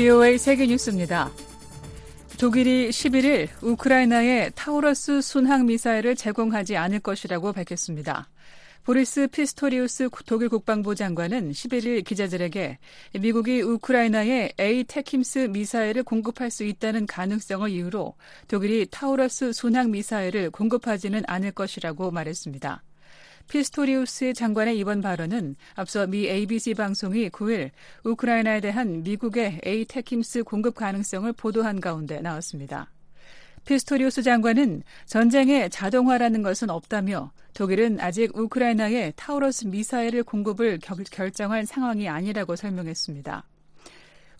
VOA 세계 뉴스입니다. 독일이 11일 우크라이나에 타우러스 순항 미사일을 제공하지 않을 것이라고 밝혔습니다. 보리스 피스토리우스 독일 국방부 장관은 11일 기자들에게 미국이 우크라이나에 에이태큼스 미사일을 공급할 수 있다는 가능성을 이유로 독일이 타우러스 순항 미사일을 공급하지는 않을 것이라고 말했습니다. 피스토리우스 장관의 이번 발언은 앞서 미 ABC 방송이 9일 우크라이나에 대한 미국의 에이태큼스 공급 가능성을 보도한 가운데 나왔습니다. 피스토리우스 장관은 전쟁에 자동화라는 것은 없다며 독일은 아직 우크라이나에 타우러스 미사일을 공급을 결정할 상황이 아니라고 설명했습니다.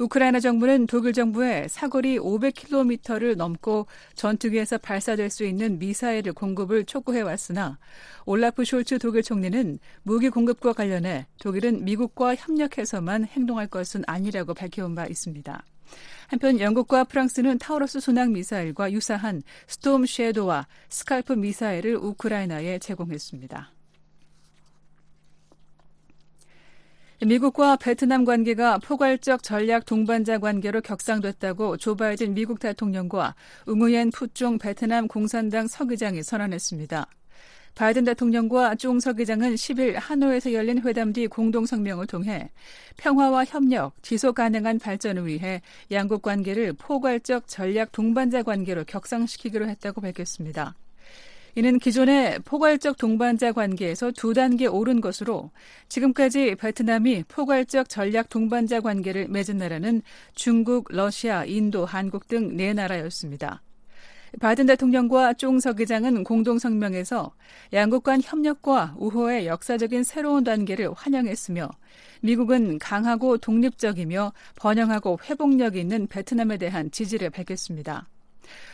우크라이나 정부는 독일 정부에 사거리 500km를 넘고 전투기에서 발사될 수 있는 미사일을 공급을 촉구해 왔으나 올라프 숄츠 독일 총리는 무기 공급과 관련해 독일은 미국과 협력해서만 행동할 것은 아니라고 밝혀온 바 있습니다. 한편 영국과 프랑스는 타우러스 순항 미사일과 유사한 스톰 쉐도와 스칼프 미사일을 우크라이나에 제공했습니다. 미국과 베트남 관계가 포괄적 전략 동반자 관계로 격상됐다고 조 바이든 미국 대통령과 응우옌 푸쫑 베트남 공산당 서기장이 선언했습니다. 바이든 대통령과 쫑 서기장은 10일 하노이에서 열린 회담 뒤 공동 성명을 통해 평화와 협력, 지속 가능한 발전을 위해 양국 관계를 포괄적 전략 동반자 관계로 격상시키기로 했다고 밝혔습니다. 이는 기존의 포괄적 동반자 관계에서 두 단계 오른 것으로 지금까지 베트남이 포괄적 전략 동반자 관계를 맺은 나라는 중국, 러시아, 인도, 한국 등 네 나라였습니다. 바이든 대통령과 쫑 서 기장은 공동 성명에서 양국 간 협력과 우호의 역사적인 새로운 단계를 환영했으며 미국은 강하고 독립적이며 번영하고 회복력 있는 베트남에 대한 지지를 밝혔습니다.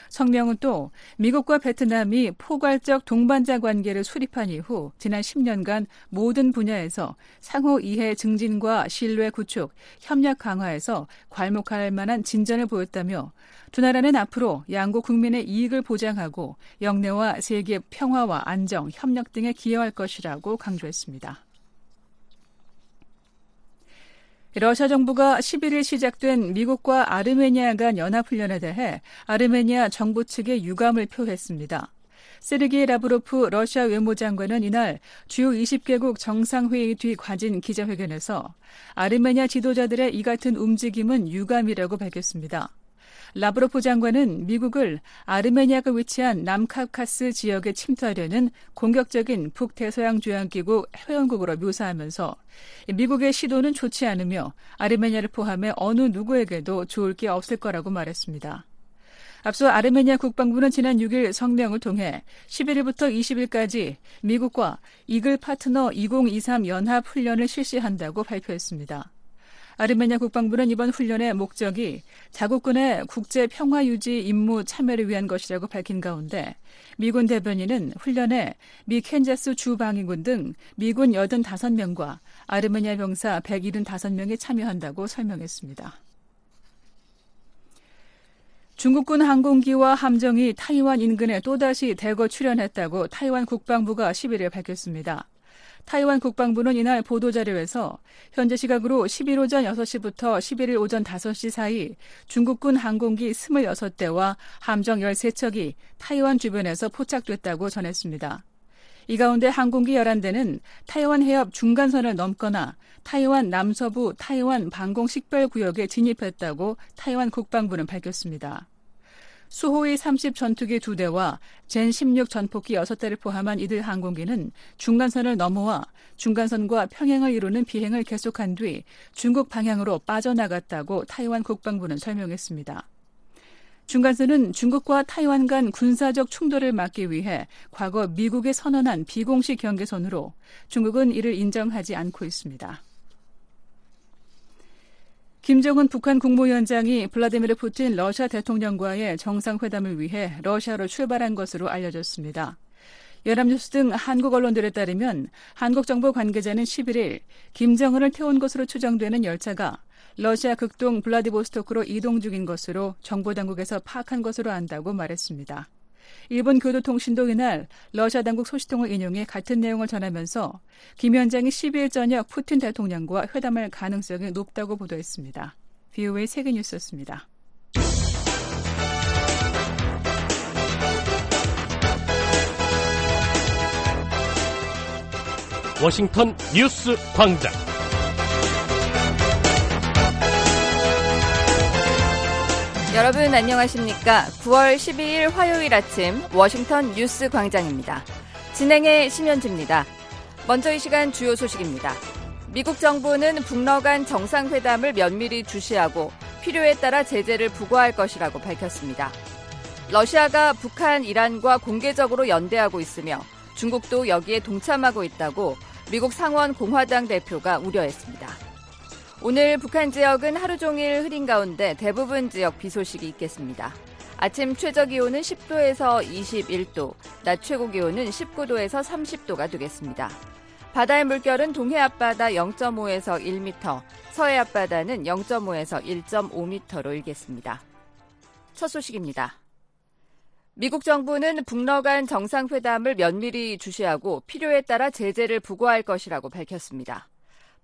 성명은 또 미국과 베트남이 포괄적 동반자 관계를 수립한 이후 지난 10년간 모든 분야에서 상호 이해 증진과 신뢰 구축, 협력 강화에서 괄목할 만한 진전을 보였다며 두 나라는 앞으로 양국 국민의 이익을 보장하고 영내와 세계 평화와 안정, 협력 등에 기여할 것이라고 강조했습니다. 러시아 정부가 11일 시작된 미국과 아르메니아 간 연합훈련에 대해 아르메니아 정부 측에 유감을 표했습니다. 세르게이 라브로프 러시아 외무장관은 이날 주요 20개국 정상회의 뒤 가진 기자회견에서 아르메니아 지도자들의 이 같은 움직임은 유감이라고 밝혔습니다. 라브로프 장관은 미국을 아르메니아가 위치한 남카카스 지역에 침투하려는 공격적인 북대서양 조약기구 회원국으로 묘사하면서 미국의 시도는 좋지 않으며 아르메니아를 포함해 어느 누구에게도 좋을 게 없을 거라고 말했습니다. 앞서 아르메니아 국방부는 지난 6일 성명을 통해 11일부터 20일까지 미국과 이글 파트너 2023 연합 훈련을 실시한다고 발표했습니다. 아르메니아 국방부는 이번 훈련의 목적이 자국군의 국제 평화 유지 임무 참여를 위한 것이라고 밝힌 가운데 미군 대변인은 훈련에 미 캔자스 주방위군 등 미군 85명과 아르메니아 병사 175명이 참여한다고 설명했습니다. 중국군 항공기와 함정이 타이완 인근에 또다시 대거 출현했다고 타이완 국방부가 11일 밝혔습니다. 타이완 국방부는 이날 보도자료에서 현지 시각으로 11일 오전 6시부터 11일 오전 5시 사이 중국군 항공기 26대와 함정 13척이 타이완 주변에서 포착됐다고 전했습니다. 이 가운데 항공기 11대는 타이완 해협 중간선을 넘거나 타이완 남서부 타이완 방공 식별구역에 진입했다고 타이완 국방부는 밝혔습니다. 수호의 30 전투기 2대와 젠16 전폭기 6대를 포함한 이들 항공기는 중간선을 넘어와 중간선과 평행을 이루는 비행을 계속한 뒤 중국 방향으로 빠져나갔다고 타이완 국방부는 설명했습니다. 중간선은 중국과 타이완 간 군사적 충돌을 막기 위해 과거 미국에 선언한 비공식 경계선으로 중국은 이를 인정하지 않고 있습니다. 김정은 북한 국무위원장이 블라디미르 푸틴 러시아 대통령과의 정상회담을 위해 러시아로 출발한 것으로 알려졌습니다. 연합뉴스 등 한국 언론들에 따르면 한국 정부 관계자는 11일 김정은을 태운 것으로 추정되는 열차가 러시아 극동 블라디보스토크로 이동 중인 것으로 정보 당국에서 파악한 것으로 안다고 말했습니다. 일본 교도통신도 이날 러시아 당국 소식통을 인용해 같은 내용을 전하면서 김 위원장이 12일 저녁 푸틴 대통령과 회담할 가능성이 높다고 보도했습니다. BOA 세계 뉴스였습니다. 워싱턴 뉴스 광장. 여러분 안녕하십니까? 9월 12일 화요일 아침 워싱턴 뉴스 광장입니다. 진행의 심현지입니다. 먼저 이 시간 주요 소식입니다. 미국 정부는 북러 간 정상회담을 면밀히 주시하고 필요에 따라 제재를 부과할 것이라고 밝혔습니다. 러시아가 북한, 이란과 공개적으로 연대하고 있으며 중국도 여기에 동참하고 있다고 미국 상원 공화당 대표가 우려했습니다. 오늘 북한 지역은 하루 종일 흐린 가운데 대부분 지역 비 소식이 있겠습니다. 아침 최저 기온은 10도에서 21도, 낮 최고 기온은 19도에서 30도가 되겠습니다. 바다의 물결은 동해 앞바다 0.5에서 1m, 서해 앞바다는 0.5에서 1.5m로 일겠습니다. 첫 소식입니다. 미국 정부는 북러 간 정상회담을 면밀히 주시하고 필요에 따라 제재를 부과할 것이라고 밝혔습니다.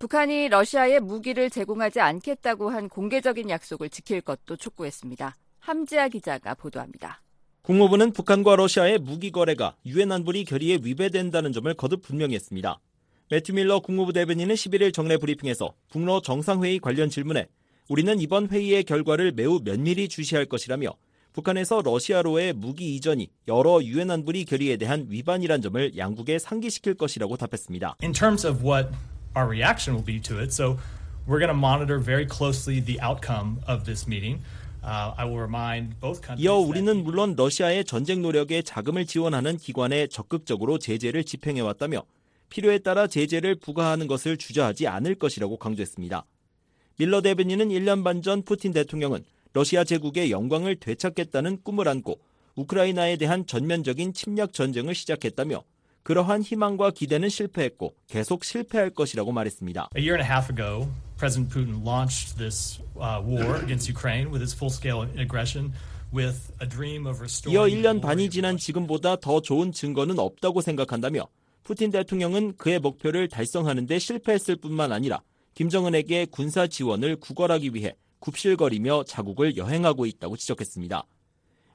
북한이 러시아에 무기를 제공하지 않겠다고 한 공개적인 약속을 지킬 것도 촉구했습니다. 함지아 기자가 보도합니다. 국무부는 북한과 러시아의 무기 거래가 유엔 안보리 결의에 위배된다는 점을 거듭 분명히 했습니다. 매튜 밀러 국무부 대변인은 11일 정례 브리핑에서 북러 정상회의 관련 질문에 우리는 이번 회의의 결과를 매우 면밀히 주시할 것이라며 북한에서 러시아로의 무기 이전이 여러 유엔 안보리 결의에 대한 위반이란 점을 양국에 상기시킬 것이라고 답했습니다. Our reaction will be to it, so we're going to monitor very closely the outcome of this meeting. Uh, 이어 우리는 물론 러시아의 전쟁 노력에 자금을 지원하는 기관에 적극적으로 제재를 집행해왔다며 필요에 따라 제재를 부과하는 것을 주저하지 않을 것이라고 강조했습니다. 밀러 대변인은 1년 반 전 푸틴 대통령은 러시아 제국의 영광을 되찾겠다는 꿈을 안고 우크라이나에 대한 전면적인 침략 전쟁을 시작했다며 그러한 희망과 기대는 실패했고 계속 실패할 것이라고 말했습니다. A year and a half ago, President Putin launched this uh, war against Ukraine with its full-scale aggression. 이어 1년 반이 지난 지금보다 더 좋은 증거는 없다고 생각한다며 푸틴 대통령은 그의 목표를 달성하는 데 실패했을 뿐만 아니라 김정은에게 군사 지원을 구걸하기 위해 굽실거리며 자국을 여행하고 있다고 지적했습니다.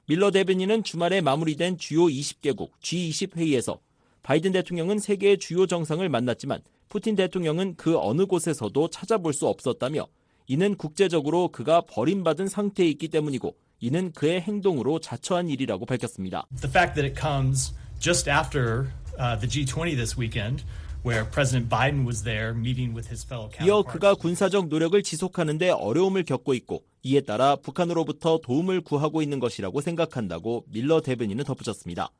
밀러 대변인은 주말에 마무리된 주요 20개국 G20 회의에서 바이든 대통령은 세계의 주요 정상을 만났지만 푸틴 대통령은 그 어느 곳에서도 찾아볼 수 없었다며 이는 국제적으로 그가 버림받은 상태에 있기 때문이고 이는 그의 행동으로 자처한 일이라고 밝혔습니다. The fact that it comes just after uh, the G20 this weekend 이어 그가 군사적 노력을 지속하는데 어려움을 겪고 있고 이에 따라 북한으로부터 도움을 구하고 있는 것이라고 생각한다고 밀러 대변인은 덧붙였습니다.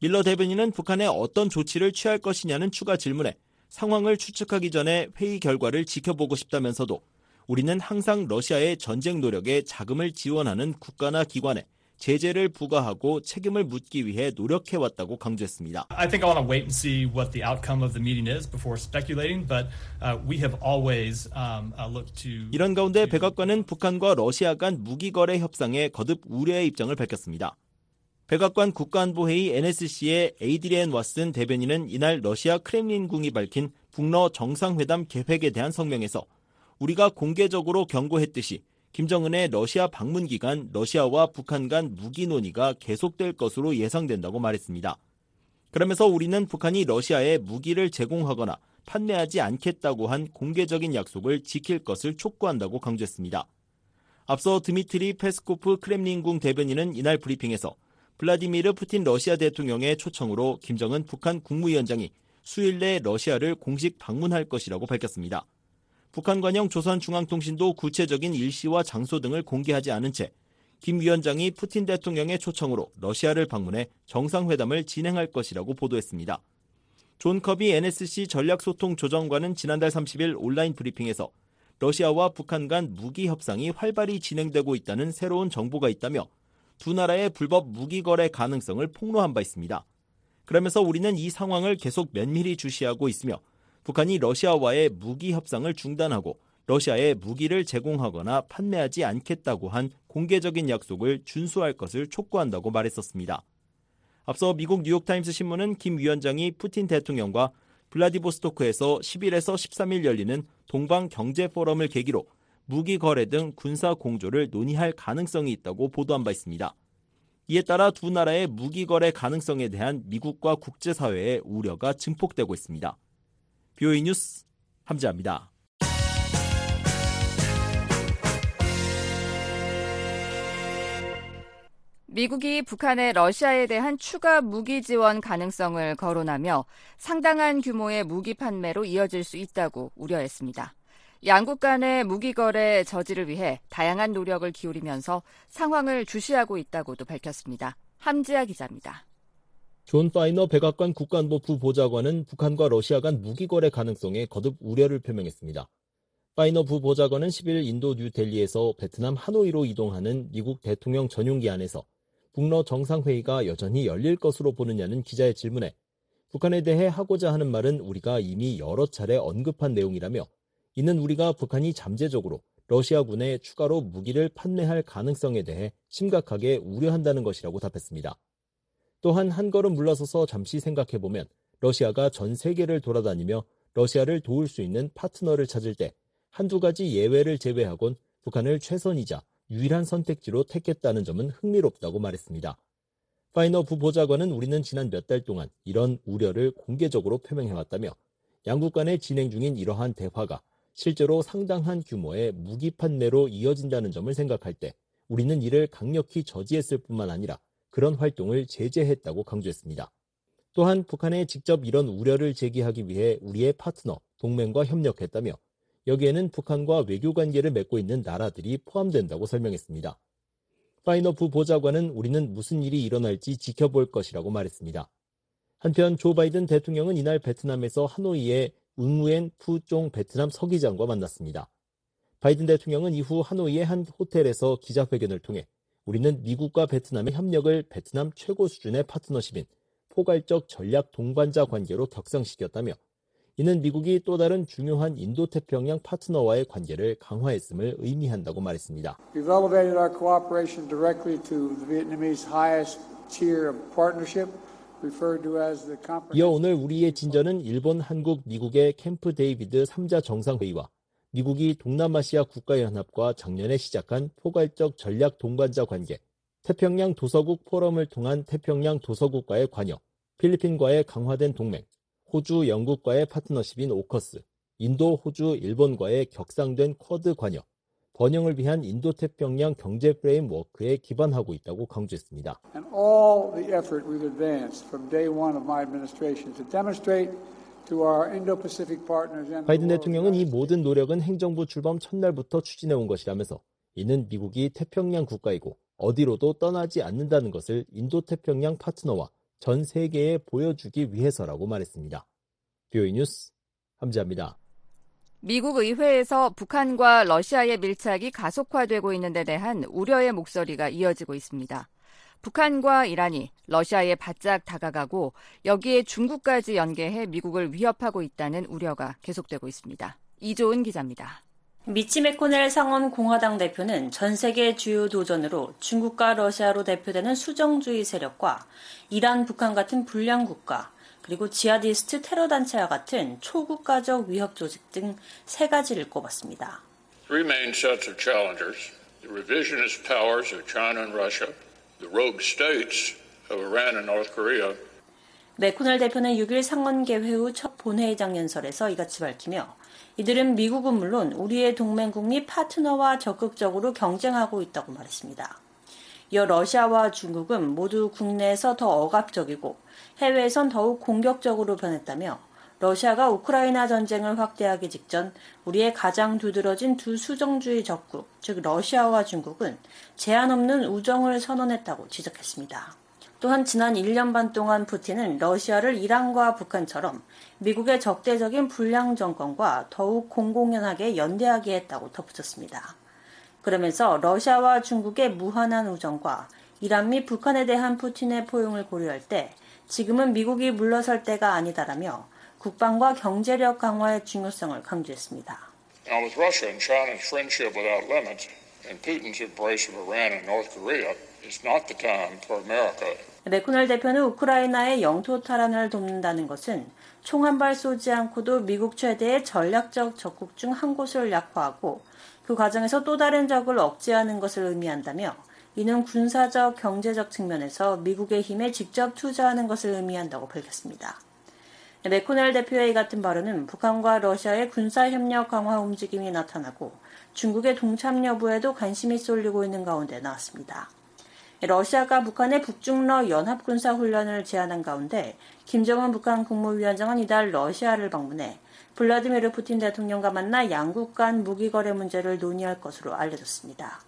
밀러 대변인은 북한에 어떤 조치를 취할 것이냐는 추가 질문에 상황을 추측하기 전에 회의 결과를 지켜보고 싶다면서도 우리는 항상 러시아의 전쟁 노력에 자금을 지원하는 국가나 기관에 제재를 부과하고 책임을 묻기 위해 노력해왔다고 강조했습니다. I think I want to wait and see what the outcome of the meeting is before speculating, but uh, we have always um, uh, looked to. 이런 가운데 백악관은 북한과 러시아 간 무기 거래 협상에 거듭 우려의 입장을 밝혔습니다. 백악관 국가안보회의 NSC의 에이드리엔 왓슨 대변인은 이날 러시아 크렘린궁이 밝힌 북러 정상회담 계획에 대한 성명에서 우리가 공개적으로 경고했듯이 김정은의 러시아 방문 기간 러시아와 북한 간 무기 논의가 계속될 것으로 예상된다고 말했습니다. 그러면서 우리는 북한이 러시아에 무기를 제공하거나 판매하지 않겠다고 한 공개적인 약속을 지킬 것을 촉구한다고 강조했습니다. 앞서 드미트리 페스코프 크렘린궁 대변인은 이날 브리핑에서 블라디미르 푸틴 러시아 대통령의 초청으로 김정은 북한 국무위원장이 수일 내 러시아를 공식 방문할 것이라고 밝혔습니다. 북한 관영 조선중앙통신도 구체적인 일시와 장소 등을 공개하지 않은 채 김 위원장이 푸틴 대통령의 초청으로 러시아를 방문해 정상회담을 진행할 것이라고 보도했습니다. 존 커비 NSC 전략소통 조정관은 지난달 30일 온라인 브리핑에서 러시아와 북한 간 무기 협상이 활발히 진행되고 있다는 새로운 정보가 있다며 두 나라의 불법 무기 거래 가능성을 폭로한 바 있습니다. 그러면서 우리는 이 상황을 계속 면밀히 주시하고 있으며 북한이 러시아와의 무기 협상을 중단하고 러시아에 무기를 제공하거나 판매하지 않겠다고 한 공개적인 약속을 준수할 것을 촉구한다고 말했었습니다. 앞서 미국 뉴욕타임스 신문은 김 위원장이 푸틴 대통령과 블라디보스토크에서 10일에서 13일 열리는 동방 경제 포럼을 계기로 무기 거래 등 군사 공조를 논의할 가능성이 있다고 보도한 바 있습니다. 이에 따라 두 나라의 무기 거래 가능성에 대한 미국과 국제사회의 우려가 증폭되고 있습니다. 뷰이 뉴스 함지합니다. 미국이 북한의 러시아에 대한 추가 무기 지원 가능성을 거론하며 상당한 규모의 무기 판매로 이어질 수 있다고 우려했습니다. 양국 간의 무기 거래 저지를 위해 다양한 노력을 기울이면서 상황을 주시하고 있다고도 밝혔습니다. 함지아 기자입니다. 존 파이너 백악관 국가안보 부보좌관은 북한과 러시아 간 무기 거래 가능성에 거듭 우려를 표명했습니다. 파이너 부보좌관은 10일 인도 뉴델리에서 베트남 하노이로 이동하는 미국 대통령 전용기 안에서 북러 정상회의가 여전히 열릴 것으로 보느냐는 기자의 질문에 북한에 대해 하고자 하는 말은 우리가 이미 여러 차례 언급한 내용이라며 이는 우리가 북한이 잠재적으로 러시아군에 추가로 무기를 판매할 가능성에 대해 심각하게 우려한다는 것이라고 답했습니다. 또한 한 걸음 물러서서 잠시 생각해보면 러시아가 전 세계를 돌아다니며 러시아를 도울 수 있는 파트너를 찾을 때 한두 가지 예외를 제외하곤 북한을 최선이자 유일한 선택지로 택했다는 점은 흥미롭다고 말했습니다. 파이너 부보좌관은 우리는 지난 몇 달 동안 이런 우려를 공개적으로 표명해왔다며 양국 간에 진행 중인 이러한 대화가 실제로 상당한 규모의 무기 판매로 이어진다는 점을 생각할 때 우리는 이를 강력히 저지했을 뿐만 아니라 그런 활동을 제재했다고 강조했습니다. 또한 북한에 직접 이런 우려를 제기하기 위해 우리의 파트너, 동맹과 협력했다며 여기에는 북한과 외교 관계를 맺고 있는 나라들이 포함된다고 설명했습니다. 파이너 부보좌관은 우리는 무슨 일이 일어날지 지켜볼 것이라고 말했습니다. 한편 조 바이든 대통령은 이날 베트남에서 하노이의 응우옌 푸쫑 베트남 서기장과 만났습니다. 바이든 대통령은 이후 하노이의 한 호텔에서 기자회견을 통해 우리는 미국과 베트남의 협력을 베트남 최고 수준의 파트너십인 포괄적 전략 동반자 관계로 격상시켰다며 이는 미국이 또 다른 중요한 인도태평양 파트너와의 관계를 강화했음을 의미한다고 말했습니다. 이어 오늘 우리의 진전은 일본, 한국, 미국의 캠프 데이비드 3자 정상회의와 미국이 동남아시아 국가연합과 작년에 시작한 포괄적 전략 동반자 관계, 태평양 도서국 포럼을 통한 태평양 도서국과의 관여, 필리핀과의 강화된 동맹, 호주, 영국과의 파트너십인 오커스, 인도, 호주, 일본과의 격상된 쿼드 관여, 번영을 위한 인도태평양 경제 프레임워크에 기반하고 있다고 강조했습니다. 바이든 대통령은 이 모든 노력은 행정부 출범 첫날부터 추진해온 것이라면서 이는 미국이 태평양 국가이고 어디로도 떠나지 않는다는 것을 인도태평양 파트너와 전 세계에 보여주기 위해서라고 말했습니다. VOA 뉴스 함지아입니다. 미국 의회에서 북한과 러시아의 밀착이 가속화되고 있는 데 대한 우려의 목소리가 이어지고 있습니다. 북한과 이란이 러시아에 바짝 다가가고 여기에 중국까지 연계해 미국을 위협하고 있다는 우려가 계속되고 있습니다. 이조은 기자입니다. 미치 매코넬 상원 공화당 대표는 전 세계 주요 도전으로 중국과 러시아로 대표되는 수정주의 세력과 이란, 북한 같은 불량 국가, 그리고 지하디스트 테러 단체와 같은 초국가적 위협 조직 등 세 가지를 꼽았습니다. Three main sets of challengers: the revisionist powers of China and Russia, the rogue states of Iran and North Korea. 메코넬 대표는 6일 상원 개회 후 첫 본회의장 연설에서 이같이 밝히며 이들은 미국은 물론 우리의 동맹국 및 파트너와 적극적으로 경쟁하고 있다고 말했습니다. 이어 러시아와 중국은 모두 국내에서 더 억압적이고 해외에선 더욱 공격적으로 변했다며 러시아가 우크라이나 전쟁을 확대하기 직전 우리의 가장 두드러진 두 수정주의 적국, 즉 러시아와 중국은 제한 없는 우정을 선언했다고 지적했습니다. 또한 지난 1년 반 동안 푸틴은 러시아를 이란과 북한처럼 미국의 적대적인 불량 정권과 더욱 공공연하게 연대하게 했다고 덧붙였습니다. 그러면서 러시아와 중국의 무한한 우정과 이란 및 북한에 대한 푸틴의 포용을 고려할 때 지금은 미국이 물러설 때가 아니다라며 국방과 경제력 강화의 중요성을 강조했습니다. 맥코넬 대표는 우크라이나의 영토 탈환을 돕는다는 것은 총 한 발 쏘지 않고도 미국 최대의 전략적 적국 중 한 곳을 약화하고 그 과정에서 또 다른 적을 억제하는 것을 의미한다며 이는 군사적, 경제적 측면에서 미국의 힘에 직접 투자하는 것을 의미한다고 밝혔습니다. 맥코넬 대표의 같은 발언은 북한과 러시아의 군사협력 강화 움직임이 나타나고 중국의 동참 여부에도 관심이 쏠리고 있는 가운데 나왔습니다. 러시아가 북한의 북중러 연합군사훈련을 제안한 가운데 김정은 북한 국무위원장은 이달 러시아를 방문해 블라디미르 푸틴 대통령과 만나 양국 간 무기 거래 문제를 논의할 것으로 알려졌습니다.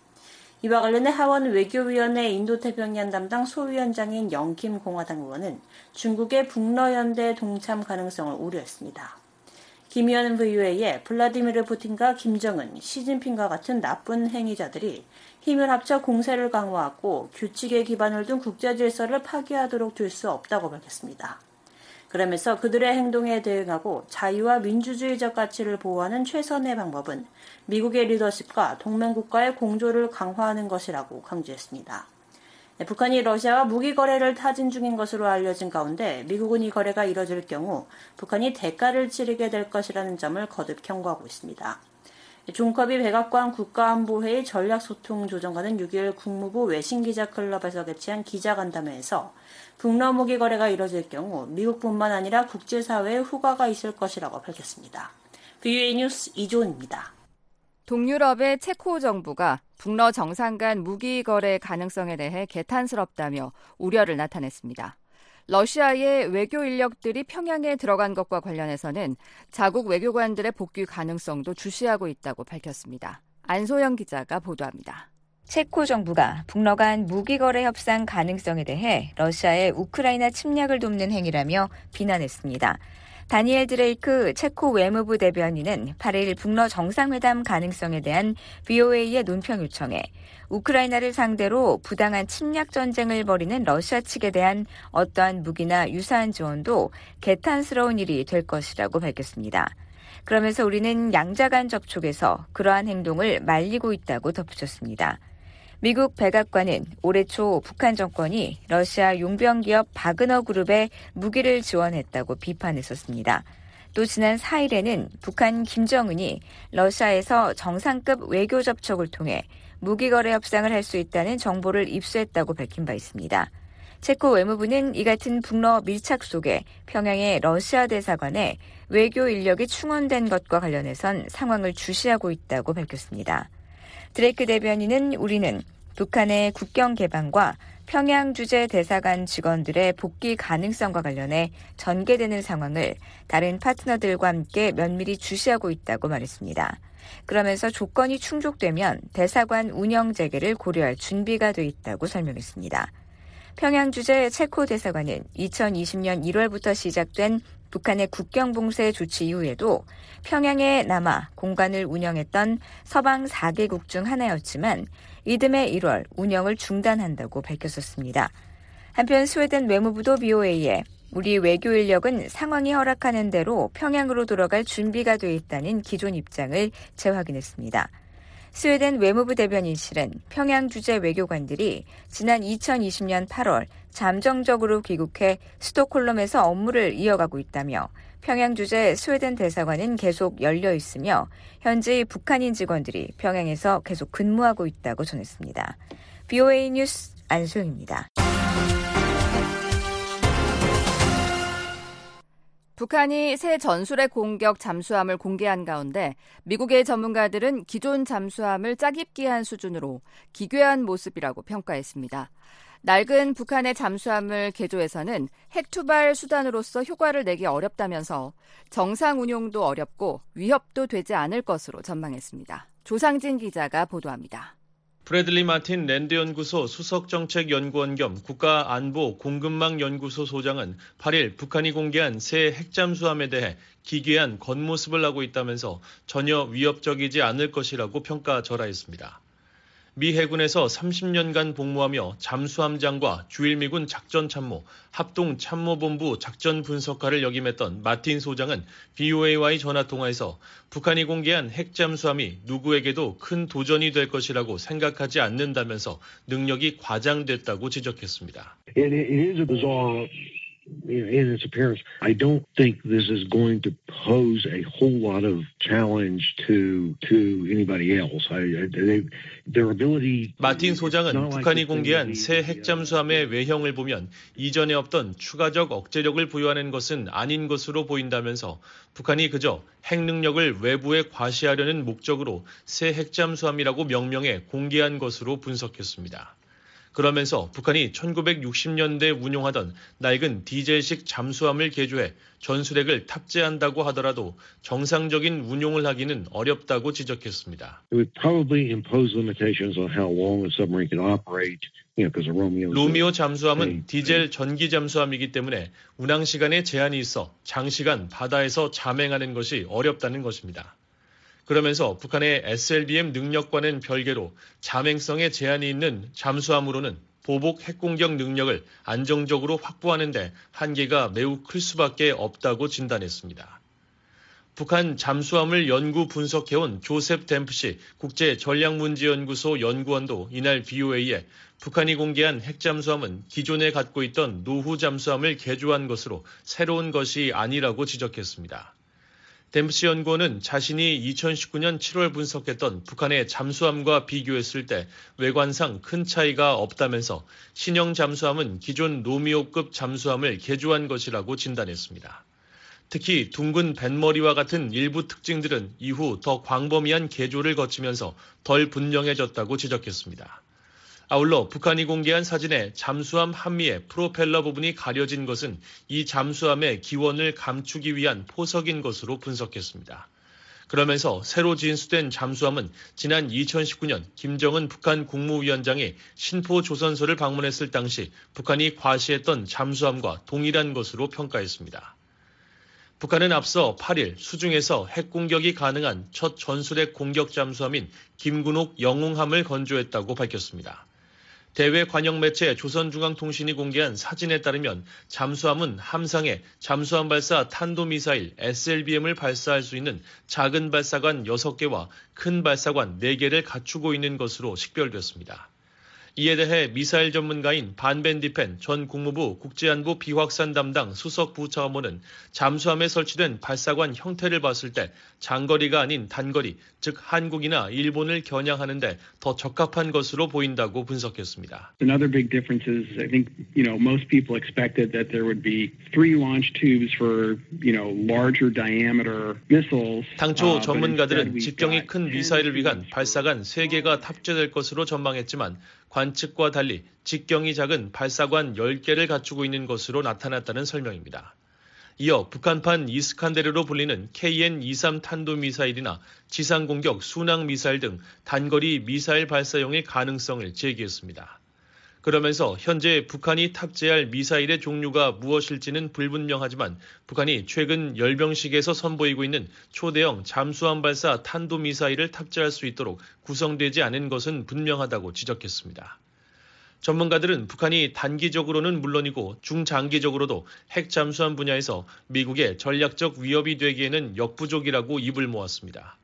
이와 관련해 하원 외교위원회 인도태평양 담당 소위원장인 영김 공화당 의원은 중국의 북러연대 동참 가능성을 우려했습니다. 김 의원은 VOA에 블라디미르 푸틴과 김정은, 시진핑과 같은 나쁜 행위자들이 힘을 합쳐 공세를 강화하고 규칙에 기반을 둔 국제 질서를 파괴하도록 둘 수 없다고 밝혔습니다. 그러면서 그들의 행동에 대응하고 자유와 민주주의적 가치를 보호하는 최선의 방법은 미국의 리더십과 동맹국가의 공조를 강화하는 것이라고 강조했습니다. 네, 북한이 러시아와 무기 거래를 타진 중인 것으로 알려진 가운데 미국은 이 거래가 이뤄질 경우 북한이 대가를 치르게 될 것이라는 점을 거듭 경고하고 있습니다. 종커비 백악관 국가안보회의 전략소통 조정관은 6일 국무부 외신기자클럽에서 개최한 기자간담회에서 북러무기 거래가 이뤄질 경우 미국뿐만 아니라 국제사회에 후과가 있을 것이라고 밝혔습니다. VUA 뉴스 이조은입니다. 동유럽의 체코 정부가 북러 정상 간 무기 거래 가능성에 대해 개탄스럽다며 우려를 나타냈습니다. 러시아의 외교 인력들이 평양에 들어간 것과 관련해서는 자국 외교관들의 복귀 가능성도 주시하고 있다고 밝혔습니다. 안소영 기자가 보도합니다. 체코 정부가 북러 간 무기 거래 협상 가능성에 대해 러시아의 우크라이나 침략을 돕는 행위라며 비난했습니다. 다니엘 드레이크 체코 외무부 대변인은 8일 북러 정상회담 가능성에 대한 VOA의 논평 요청에 우크라이나를 상대로 부당한 침략 전쟁을 벌이는 러시아 측에 대한 어떠한 무기나 유사한 지원도 개탄스러운 일이 될 것이라고 밝혔습니다. 그러면서 우리는 양자 간 접촉에서 그러한 행동을 말리고 있다고 덧붙였습니다. 미국 백악관은 올해 초 북한 정권이 러시아 용병 기업 바그너 그룹에 무기를 지원했다고 비판했었습니다. 또 지난 4일에는 북한 김정은이 러시아에서 정상급 외교 접촉을 통해 무기 거래 협상을 할 수 있다는 정보를 입수했다고 밝힌 바 있습니다. 체코 외무부는 이 같은 북러 밀착 속에 평양의 러시아 대사관에 외교 인력이 충원된 것과 관련해선 상황을 주시하고 있다고 밝혔습니다. 드레이크 대변인은 우리는 북한의 국경 개방과 평양 주재 대사관 직원들의 복귀 가능성과 관련해 전개되는 상황을 다른 파트너들과 함께 면밀히 주시하고 있다고 말했습니다. 그러면서 조건이 충족되면 대사관 운영 재개를 고려할 준비가 돼 있다고 설명했습니다. 평양 주재 체코 대사관은 2020년 1월부터 시작된 북한의 국경 봉쇄 조치 이후에도 평양에 남아 공간을 운영했던 서방 4개국 중 하나였지만 이듬해 1월 운영을 중단한다고 밝혔었습니다. 한편 스웨덴 외무부도 BOA에 우리 외교 인력은 상황이 허락하는 대로 평양으로 돌아갈 준비가 돼 있다는 기존 입장을 재확인했습니다. 스웨덴 외무부 대변인실은 평양 주재 외교관들이 지난 2020년 8월 잠정적으로 귀국해 스톡홀름에서 업무를 이어가고 있다며 평양 주재 스웨덴 대사관은 계속 열려 있으며 현재 북한인 직원들이 평양에서 계속 근무하고 있다고 전했습니다. BOA 뉴스 안소영입니다. 북한이 새 전술의 공격 잠수함을 공개한 가운데 미국의 전문가들은 기존 잠수함을 짜깁기한 수준으로 기괴한 모습이라고 평가했습니다. 낡은 북한의 잠수함을 개조해서는 핵투발 수단으로서 효과를 내기 어렵다면서 정상 운용도 어렵고 위협도 되지 않을 것으로 전망했습니다. 조상진 기자가 보도합니다. 브래들리 마틴 랜드 연구소 수석 정책 연구원 겸 국가안보 공급망 연구소 소장은 8일 북한이 공개한 새 핵잠수함에 대해 기괴한 겉모습을 하고 있다면서 전혀 위협적이지 않을 것이라고 평가 절하했습니다. 미 해군에서 30년간 복무하며 잠수함장과 주일미군 작전참모, 합동참모본부 작전분석가를 역임했던 마틴 소장은 BOA와의 전화통화에서 북한이 공개한 핵잠수함이 누구에게도 큰 도전이 될 것이라고 생각하지 않는다면서 능력이 과장됐다고 지적했습니다. In its appearance. I don't think this is going to pose a whole lot of challenge to to anybody else. I, they, their ability. 마틴 소장은 북한이 공개한 새 핵잠수함의 외형을 보면 이전에 없던 추가적 억제력을 부여하는 것은 아닌 것으로 보인다면서 북한이 그저 핵 능력을 외부에 과시하려는 목적으로 새 핵잠수함이라고 명명해 공개한 것으로 분석했습니다. 그러면서 북한이 1960년대 운용하던 낡은 디젤식 잠수함을 개조해 전술핵을 탑재한다고 하더라도 정상적인 운용을 하기는 어렵다고 지적했습니다. 로미오 잠수함은 디젤 전기 잠수함이기 때문에 운항 시간에 제한이 있어 장시간 바다에서 잠행하는 것이 어렵다는 것입니다. 그러면서 북한의 SLBM 능력과는 별개로 자맹성에 제한이 있는 잠수함으로는 보복 핵공격 능력을 안정적으로 확보하는데 한계가 매우 클 수밖에 없다고 진단했습니다. 북한 잠수함을 연구 분석해온 조셉 댐프시 국제전략문제연구소 연구원도 이날 BOA에 북한이 공개한 핵잠수함은 기존에 갖고 있던 노후 잠수함을 개조한 것으로 새로운 것이 아니라고 지적했습니다. 댐프시 연구원은 자신이 2019년 7월 분석했던 북한의 잠수함과 비교했을 때 외관상 큰 차이가 없다면서 신형 잠수함은 기존 노미오급 잠수함을 개조한 것이라고 진단했습니다. 특히 둥근 뱃머리와 같은 일부 특징들은 이후 더 광범위한 개조를 거치면서 덜 분명해졌다고 지적했습니다. 아울러 북한이 공개한 사진에 잠수함 한미의 프로펠러 부분이 가려진 것은 이 잠수함의 기원을 감추기 위한 포석인 것으로 분석했습니다. 그러면서 새로 진수된 잠수함은 지난 2019년 김정은 북한 국무위원장이 신포 조선소를 방문했을 당시 북한이 과시했던 잠수함과 동일한 것으로 평가했습니다. 북한은 앞서 8일 수중에서 핵 공격이 가능한 첫 전술핵 공격 잠수함인 김군옥 영웅함을 건조했다고 밝혔습니다. 대외 관영 매체 조선중앙통신이 공개한 사진에 따르면 잠수함은 함상에 잠수함 발사 탄도미사일 SLBM을 발사할 수 있는 작은 발사관 6개와 큰 발사관 4개를 갖추고 있는 것으로 식별됐습니다. 이에 대해 미사일 전문가인 반벤디펜 전 국무부 국제안보 비확산 담당 수석 부차관은 잠수함에 설치된 발사관 형태를 봤을 때 장거리가 아닌 단거리, 즉 한국이나 일본을 겨냥하는데 더 적합한 것으로 보인다고 분석했습니다. Another big difference is I think you know most people expected that there would be three launch tubes for you know larger diameter missiles. 당초 전문가들은 직경이 큰 미사일을 위한 발사관 3개가 탑재될 것으로 전망했지만 관측과 달리 직경이 작은 발사관 10개를 갖추고 있는 것으로 나타났다는 설명입니다. 이어 북한판 이스칸데르로 불리는 KN-23 탄도미사일이나 지상공격 순항미사일 등 단거리 미사일 발사용의 가능성을 제기했습니다. 그러면서 현재 북한이 탑재할 미사일의 종류가 무엇일지는 불분명하지만 북한이 최근 열병식에서 선보이고 있는 초대형 잠수함 발사 탄도미사일을 탑재할 수 있도록 구성되지 않은 것은 분명하다고 지적했습니다. 전문가들은 북한이 단기적으로는 물론이고 중장기적으로도 핵 잠수함 분야에서 미국의 전략적 위협이 되기에는 역부족이라고 입을 모았습니다.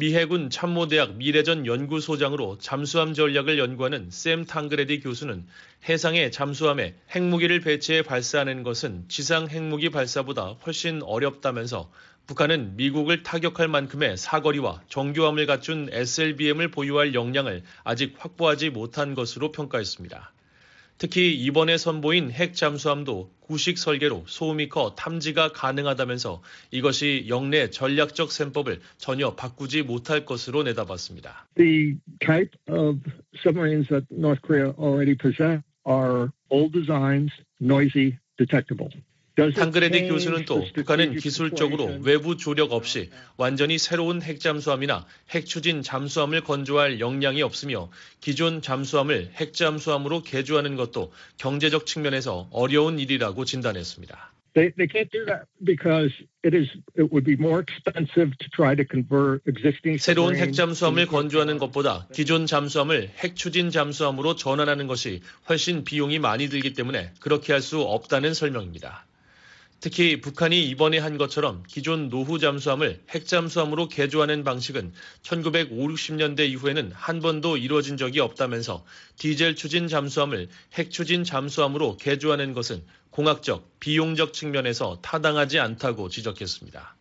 미 해군 참모대학 미래전 연구소장으로 잠수함 전략을 연구하는 샘 탕그레디 교수는 해상의 잠수함에 핵무기를 배치해 발사하는 것은 지상 핵무기 발사보다 훨씬 어렵다면서 북한은 미국을 타격할 만큼의 사거리와 정교함을 갖춘 SLBM을 보유할 역량을 아직 확보하지 못한 것으로 평가했습니다. 특히 이번에 선보인 핵 잠수함도 구식 설계로 소음이 커 탐지가 가능하다면서 이것이 영내 전략적 셈법을 전혀 바꾸지 못할 것으로 내다봤습니다. The type of submarines that North Korea already possess are old designs, noisy, detectable. 탕그레디 교수는 또 북한은 기술적으로 외부 조력 없이 완전히 새로운 핵잠수함이나 핵추진 잠수함을 건조할 역량이 없으며 기존 잠수함을 핵잠수함으로 개조하는 것도 경제적 측면에서 어려운 일이라고 진단했습니다. They, they can't do that because it is it would be more expensive to try to convert existing 새로운 핵 잠수함을 건조하는 것보다 기존 잠수함을 핵 추진 잠수함으로 전환하는 것이 훨씬 비용이 많이 들기 때문에 그렇게 할 수 없다는 설명입니다. 특히 북한이 이번에 한 것처럼 기존 노후 잠수함을 핵 잠수함으로 개조하는 방식은 1950, 60년대 이후에는 한 번도 이루어진 적이 없다면서 디젤 추진 잠수함을 핵 추진 잠수함으로 개조하는 것은 공학적, 비용적 측면에서 타당하지 않다고 지적했습니다.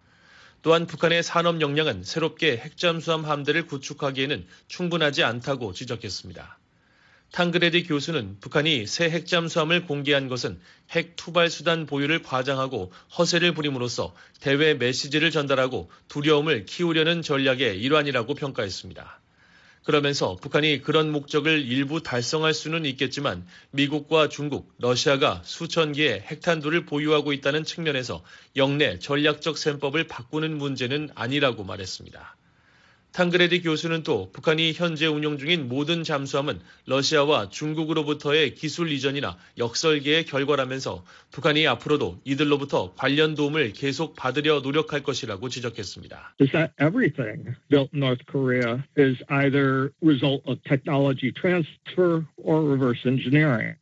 또한 북한의 산업 역량은 새롭게 핵잠수함 함대를 구축하기에는 충분하지 않다고 지적했습니다. 탕그레디 교수는 북한이 새 핵잠수함을 공개한 것은 핵 투발 수단 보유를 과장하고 허세를 부림으로써 대외 메시지를 전달하고 두려움을 키우려는 전략의 일환이라고 평가했습니다. 그러면서 북한이 그런 목적을 일부 달성할 수는 있겠지만 미국과 중국, 러시아가 수천 개의 핵탄두를 보유하고 있다는 측면에서 영내 전략적 셈법을 바꾸는 문제는 아니라고 말했습니다. 탕그레디 교수는 또 북한이 현재 운영 중인 모든 잠수함은 러시아와 중국으로부터의 기술 이전이나 역설계의 결과라면서 북한이 앞으로도 이들로부터 관련 도움을 계속 받으려 노력할 것이라고 지적했습니다. Everything built in North Korea is either result of technology transfer or reverse engineering.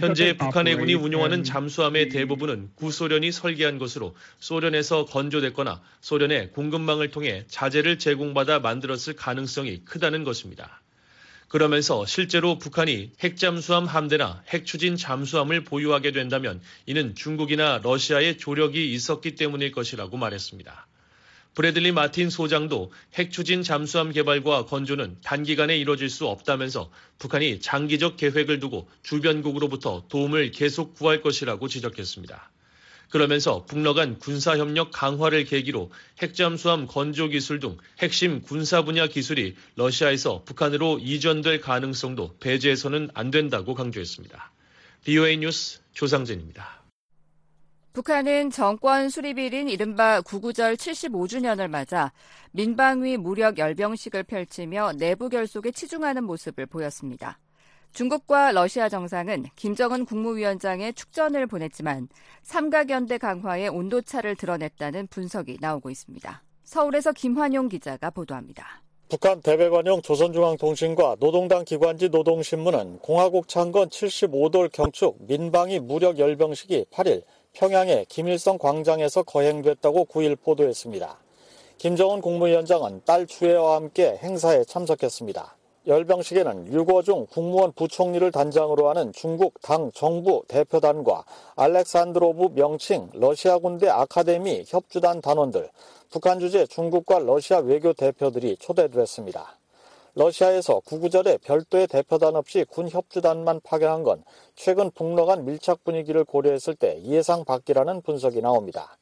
현재 북한 해군이 운용하는 잠수함의 대부분은 구소련이 설계한 것으로 소련에서 건조됐거나 소련의 공급망을 통해 자재를 제공받아 만들었을 가능성이 크다는 것입니다. 그러면서 실제로 북한이 핵잠수함 함대나 핵추진 잠수함을 보유하게 된다면 이는 중국이나 러시아의 조력이 있었기 때문일 것이라고 말했습니다. 브래들리 마틴 소장도 핵 추진 잠수함 개발과 건조는 단기간에 이뤄질 수 없다면서 북한이 장기적 계획을 두고 주변국으로부터 도움을 계속 구할 것이라고 지적했습니다. 그러면서 북러 간 군사협력 강화를 계기로 핵잠수함 건조 기술 등 핵심 군사 분야 기술이 러시아에서 북한으로 이전될 가능성도 배제해서는 안 된다고 강조했습니다. BOA 뉴스 조상진입니다. 북한은 정권 수립일인 이른바 구구절 75주년을 맞아 민방위 무력 열병식을 펼치며 내부 결속에 치중하는 모습을 보였습니다. 중국과 러시아 정상은 김정은 국무위원장의 축전을 보냈지만 삼각연대 강화의 온도차를 드러냈다는 분석이 나오고 있습니다. 서울에서 김환용 기자가 보도합니다. 북한 대백원용 조선중앙통신과 노동당 기관지 노동신문은 공화국 창건 75돌 경축 민방위 무력 열병식이 8일 평양의 김일성 광장에서 거행됐다고 9일 보도했습니다. 김정은 국무위원장은 딸 추혜와 함께 행사에 참석했습니다. 열병식에는 유거중 국무원 부총리를 단장으로 하는 중국 당 정부 대표단과 알렉산드로브 명칭 러시아 군대 아카데미 협주단 단원들, 북한 주재 중국과 러시아 외교 대표들이 초대됐습니다. 러시아에서 구구절에 별도의 대표단 없이 군 협주단만 파견한 건 최근 북러 간 밀착 분위기를 고려했을 때 예상 밖이라는 분석이 나옵니다.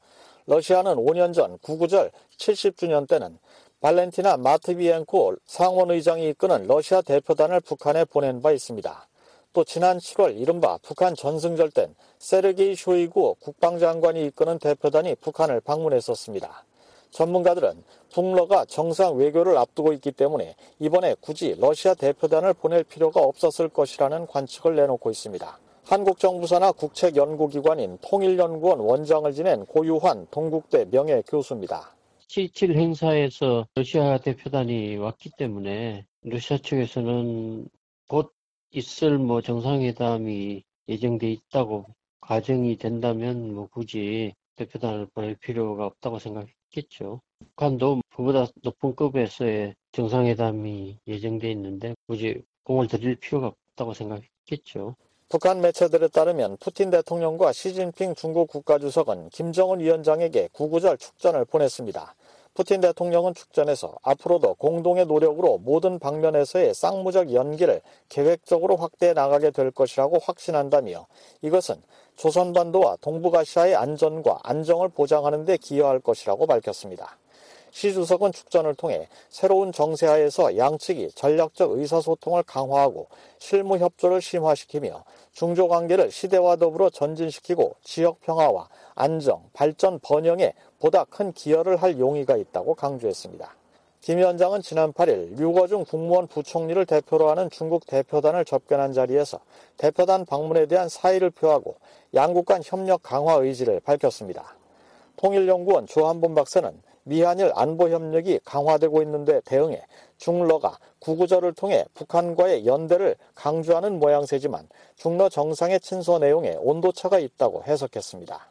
러시아는 5년 전 구구절 70주년 때는 발렌티나 마트비엔코 상원의장이 이끄는 러시아 대표단을 북한에 보낸 바 있습니다. 또 지난 7월 이른바 북한 전승절 땐 세르게이 쇼이구 국방장관이 이끄는 대표단이 북한을 방문했었습니다. 전문가들은 북러가 정상 외교를 앞두고 있기 때문에 이번에 굳이 러시아 대표단을 보낼 필요가 없었을 것이라는 관측을 내놓고 있습니다. 한국 정부사나 국책 연구기관인 통일연구원 원장을 지낸 고유환 동국대 명예 교수입니다. 7.27 행사에서 러시아 대표단이 왔기 때문에 러시아 측에서는 곧 있을 뭐 정상회담이 예정돼 있다고 가정이 된다면 뭐 굳이 대표단을 보낼 필요가 없다고 생각 했겠죠. 북한도 그보다 높은 급에서의 정상회담이 예정돼 있는데 굳이 공을 들일 필요가 없다고 생각했겠죠. 북한 매체들에 따르면 푸틴 대통령과 시진핑 중국 국가주석은 김정은 위원장에게 구구절 축전을 보냈습니다. 푸틴 대통령은 축전에서 앞으로도 공동의 노력으로 모든 방면에서의 쌍무적 연기를 계획적으로 확대해 나가게 될 것이라고 확신한다며 이것은 조선반도와 동북아시아의 안전과 안정을 보장하는 데 기여할 것이라고 밝혔습니다. 시 주석은 축전을 통해 새로운 정세하에서 양측이 전략적 의사소통을 강화하고 실무 협조를 심화시키며 중조 관계를 시대와 더불어 전진시키고 지역 평화와 안정, 발전, 번영에 보다 큰 기여를 할 용의가 있다고 강조했습니다. 김 위원장은 지난 8일 류거중 국무원 부총리를 대표로 하는 중국 대표단을 접견한 자리에서 대표단 방문에 대한 사의를 표하고 양국 간 협력 강화 의지를 밝혔습니다. 통일연구원 조한범 박사는 미한일 안보 협력이 강화되고 있는데 대응해 중러가 구구절을 통해 북한과의 연대를 강조하는 모양새지만 중러 정상의 친서 내용에 온도차가 있다고 해석했습니다.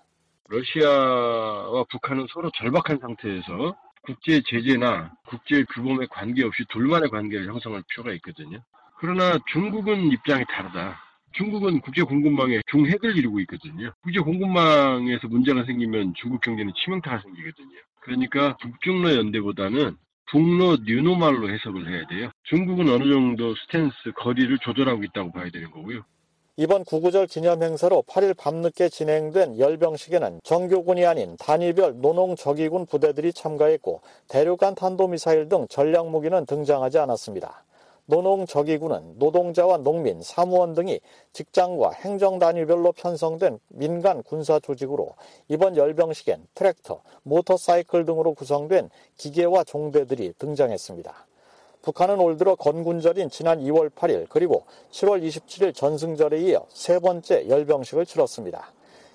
러시아와 북한은 서로 절박한 상태에서 국제 제재나 국제 규범에 관계없이 둘만의 관계를 형성할 필요가 있거든요. 그러나 중국은 입장이 다르다. 중국은 국제 공급망에 중핵을 이루고 있거든요. 국제 공급망에서 문제가 생기면 중국 경제는 치명타가 생기거든요. 그러니까 북중러 연대보다는 북러 뉴노말로 해석을 해야 돼요. 중국은 어느 정도 스탠스 거리를 조절하고 있다고 봐야 되는 거고요. 이번 구구절 기념 행사로 8일 밤늦게 진행된 열병식에는 정교군이 아닌 단위별 노농적기군 부대들이 참가했고 대륙간 탄도미사일 등 전략무기는 등장하지 않았습니다. 노농적기군은 노동자와 농민, 사무원 등이 직장과 행정 단위별로 편성된 민간 군사 조직으로 이번 열병식엔 트랙터, 모터사이클 등으로 구성된 기계와 종대들이 등장했습니다. 북한은 올 들어 건군절인 지난 2월 8일 그리고 7월 27일 전승절에 이어 세 번째 열병식을 치렀습니다.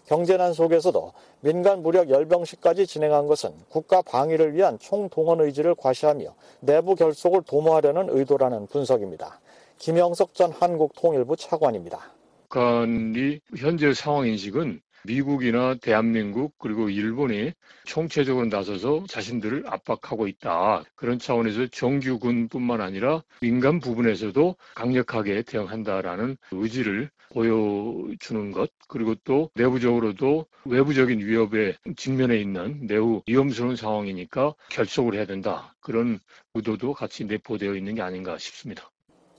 경제난 속에서도 민간 무력 열병식까지 진행한 것은 국가 방위를 위한 총동원 의지를 과시하며 내부 결속을 도모하려는 의도라는 분석입니다. 김영석 전 한국통일부 차관입니다. 북한이 현재 상황 인식은 미국이나 대한민국 그리고 일본이 총체적으로 나서서 자신들을 압박하고 있다. 그런 차원에서 정규군뿐만 아니라 민간 부분에서도 강력하게 대응한다라는 의지를 보여주는 것 그리고 또 내부적으로도 외부적인 위협에 직면해 있는 매우 위험스러운 상황이니까 결속을 해야 된다. 그런 의도도 같이 내포되어 있는 게 아닌가 싶습니다.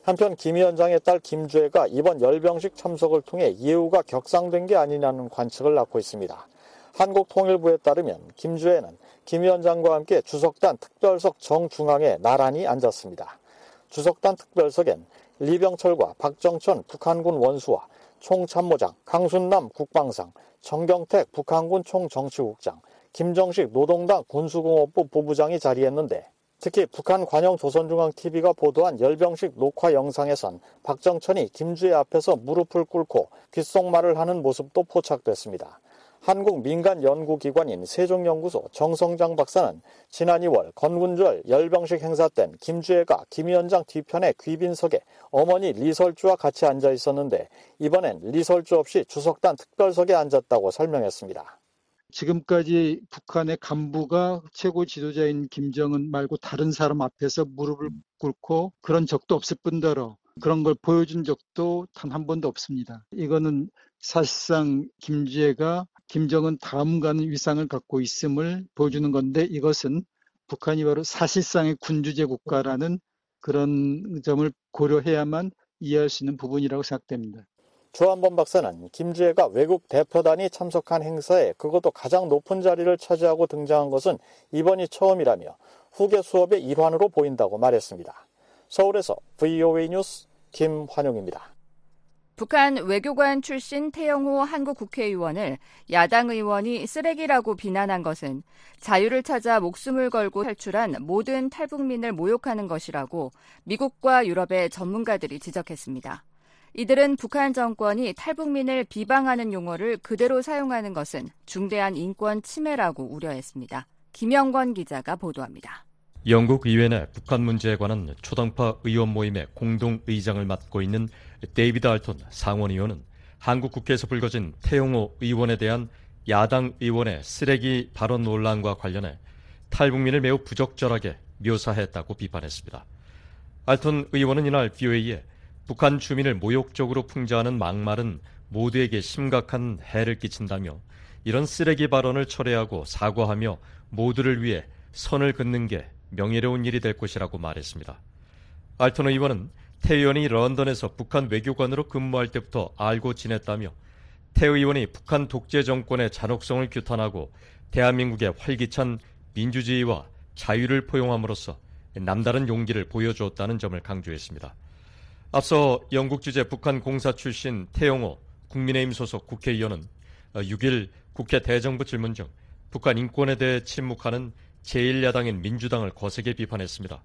한편 김 위원장의 딸 김주애가 이번 열병식 참석을 통해 예우가 격상된 게 아니냐는 관측을 낳고 있습니다. 한국통일부에 따르면 김주애는 김 위원장과 함께 주석단 특별석 정중앙에 나란히 앉았습니다. 주석단 특별석엔 리병철과 박정천 북한군 원수와 총참모장, 강순남 국방상, 정경택 북한군 총정치국장, 김정식 노동당 군수공업부 부부장이 자리했는데 특히 북한 관영 조선중앙TV가 보도한 열병식 녹화 영상에선 박정천이 김주애 앞에서 무릎을 꿇고 귓속말을 하는 모습도 포착됐습니다. 한국 민간 연구기관인 세종연구소 정성장 박사는 지난 2월 건군절 열병식 행사 땐 김주애가 김 위원장 뒤편에 귀빈석에 어머니 리설주와 같이 앉아 있었는데 이번엔 리설주 없이 주석단 특별석에 앉았다고 설명했습니다. 지금까지 북한의 간부가 최고 지도자인 김정은 말고 다른 사람 앞에서 무릎을 꿇고 그런 적도 없을 뿐더러 그런 걸 보여준 적도 단 한 번도 없습니다. 이거는 사실상 김주애가 김정은 다음 가는 위상을 갖고 있음을 보여주는 건데 이것은 북한이 바로 사실상의 군주제 국가라는 그런 점을 고려해야만 이해할 수 있는 부분이라고 생각됩니다. 조한범 박사는 김주애가 외국 대표단이 참석한 행사에 그것도 가장 높은 자리를 차지하고 등장한 것은 이번이 처음이라며 후계 수업의 일환으로 보인다고 말했습니다. 서울에서 VOA 뉴스 김환용입니다. 북한 외교관 출신 태영호 한국 국회의원을 야당 의원이 쓰레기라고 비난한 것은 자유를 찾아 목숨을 걸고 탈출한 모든 탈북민을 모욕하는 것이라고 미국과 유럽의 전문가들이 지적했습니다. 이들은 북한 정권이 탈북민을 비방하는 용어를 그대로 사용하는 것은 중대한 인권 침해라고 우려했습니다. 김영권 기자가 보도합니다. 영국 의회 내 북한 문제에 관한 초당파 의원 모임의 공동 의장을 맡고 있는 데이비드 알톤 상원 의원은 한국 국회에서 불거진 태용호 의원에 대한 야당 의원의 쓰레기 발언 논란과 관련해 탈북민을 매우 부적절하게 묘사했다고 비판했습니다. 알톤 의원은 이날 VOA에 북한 주민을 모욕적으로 풍자하는 막말은 모두에게 심각한 해를 끼친다며 이런 쓰레기 발언을 철회하고 사과하며 모두를 위해 선을 긋는 게 명예로운 일이 될 것이라고 말했습니다. 알턴 의원은 태 의원이 런던에서 북한 외교관으로 근무할 때부터 알고 지냈다며 태 의원이 북한 독재 정권의 잔혹성을 규탄하고 대한민국의 활기찬 민주주의와 자유를 포용함으로써 남다른 용기를 보여주었다는 점을 강조했습니다. 앞서 영국 주재 북한 공사 출신 태영호 국민의힘 소속 국회의원은 6일 국회 대정부 질문 중 북한 인권에 대해 침묵하는 제1야당인 민주당을 거세게 비판했습니다.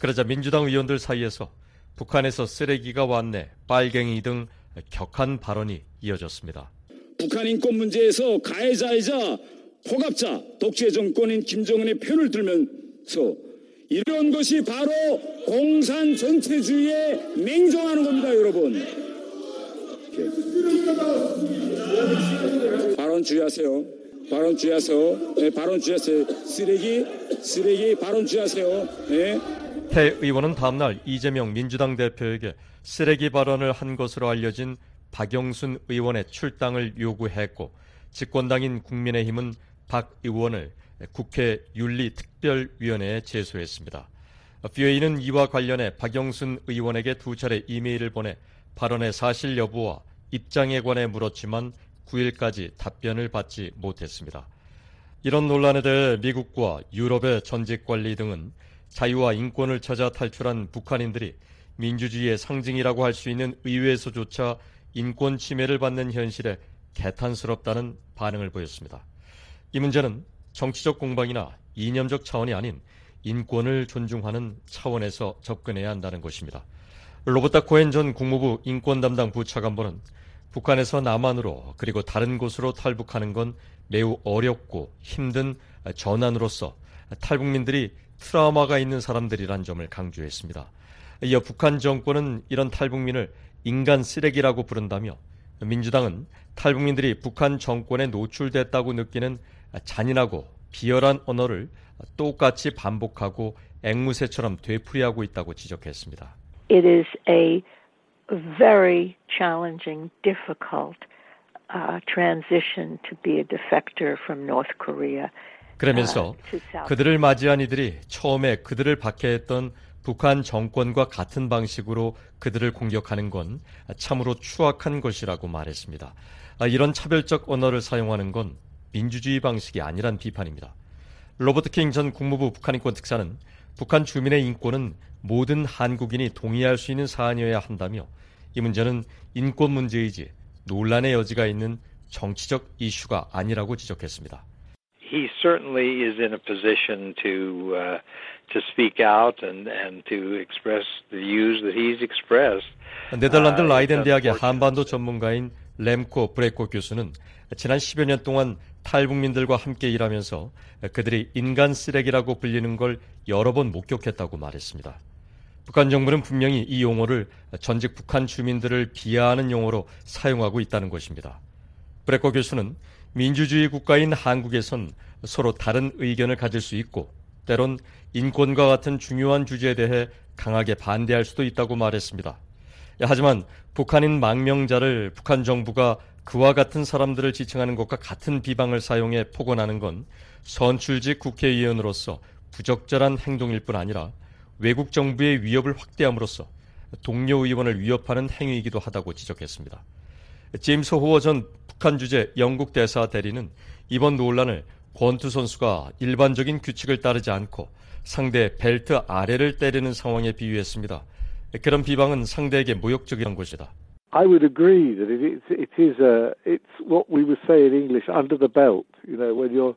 그러자 민주당 의원들 사이에서 북한에서 쓰레기가 왔네, 빨갱이 등 격한 발언이 이어졌습니다. 북한 인권 문제에서 가해자이자 포갑자, 독재 정권인 김정은의 편을 들면서 이런 것이 바로 공산 전체주의에 맹정하는 겁니다, 여러분. 발언 주의하세요. 발언 주의하세요. 네, 발언 주의하세요. 쓰레기, 쓰레기 발언 주의하세요. 네. 태 의원은 다음날 이재명 민주당 대표에게 쓰레기 발언을 한 것으로 알려진 박영순 의원의 출당을 요구했고 집권당인 국민의힘은 박 의원을 국회 윤리특 별위원회에 제소했습니다. BOA는 이와 관련해 박영순 의원에게 두 차례 이메일을 보내 발언의 사실 여부와 입장에 관해 물었지만 9일까지 답변을 받지 못했습니다. 이런 논란에 대해 미국과 유럽의 전직 관리 등은 자유와 인권을 찾아 탈출한 북한인들이 민주주의의 상징이라고 할 수 있는 의회에서조차 인권 침해를 받는 현실에 개탄스럽다는 반응을 보였습니다. 이 문제는 정치적 공방이나 이념적 차원이 아닌 인권을 존중하는 차원에서 접근해야 한다는 것입니다. 로버타 코엔 전 국무부 인권 담당 부차관보는 북한에서 남한으로 그리고 다른 곳으로 탈북하는 건 매우 어렵고 힘든 전환으로서 탈북민들이 트라우마가 있는 사람들이란 점을 강조했습니다. 이어 북한 정권은 이런 탈북민을 인간 쓰레기라고 부른다며 민주당은 탈북민들이 북한 정권에 노출됐다고 느끼는 잔인하고 비열한 언어를 똑같이 반복하고 앵무새처럼 되풀이하고 있다고 지적했습니다. It is a very challenging, difficult uh, transition to be a defector from North Korea. 그러면서 그들을 맞이한 이들이 처음에 그들을 박해했던 북한 정권과 같은 방식으로 그들을 공격하는 건 참으로 추악한 것이라고 말했습니다. 이런 차별적 언어를 사용하는 건 민주주의 방식이 아니란 비판입니다. 로버트 킹 전 국무부 북한인권 특사는 북한 주민의 인권은 모든 한국인이 동의할 수 있는 사안이어야 한다며 이 문제는 인권 문제이지 논란의 여지가 있는 정치적 이슈가 아니라고 지적했습니다. He certainly is in a position to uh, to speak out and and to express the views that he's expressed. 네덜란드 라이덴 대학의 한반도 전문가인 렘코 브레코 교수는 지난 10여 년 동안 탈북민들과 함께 일하면서 그들이 인간 쓰레기라고 불리는 걸 여러 번 목격했다고 말했습니다. 북한 정부는 분명히 이 용어를 전직 북한 주민들을 비하하는 용어로 사용하고 있다는 것입니다. 브레코 교수는 민주주의 국가인 한국에선 서로 다른 의견을 가질 수 있고 때론 인권과 같은 중요한 주제에 대해 강하게 반대할 수도 있다고 말했습니다. 하지만 북한인 망명자를 북한 정부가 그와 같은 사람들을 지칭하는 것과 같은 비방을 사용해 폭언하는 건 선출직 국회의원으로서 부적절한 행동일 뿐 아니라 외국 정부의 위협을 확대함으로써 동료 의원을 위협하는 행위이기도 하다고 지적했습니다. 제임스 호워 전 북한 주재 영국 대사 대리는 이번 논란을 권투 선수가 일반적인 규칙을 따르지 않고 상대 벨트 아래를 때리는 상황에 비유했습니다. 그런 비방은 상대에게 모욕적이란 것이다. I would agree that it is, it is a, it's what we would say in English under the belt. You know, when you're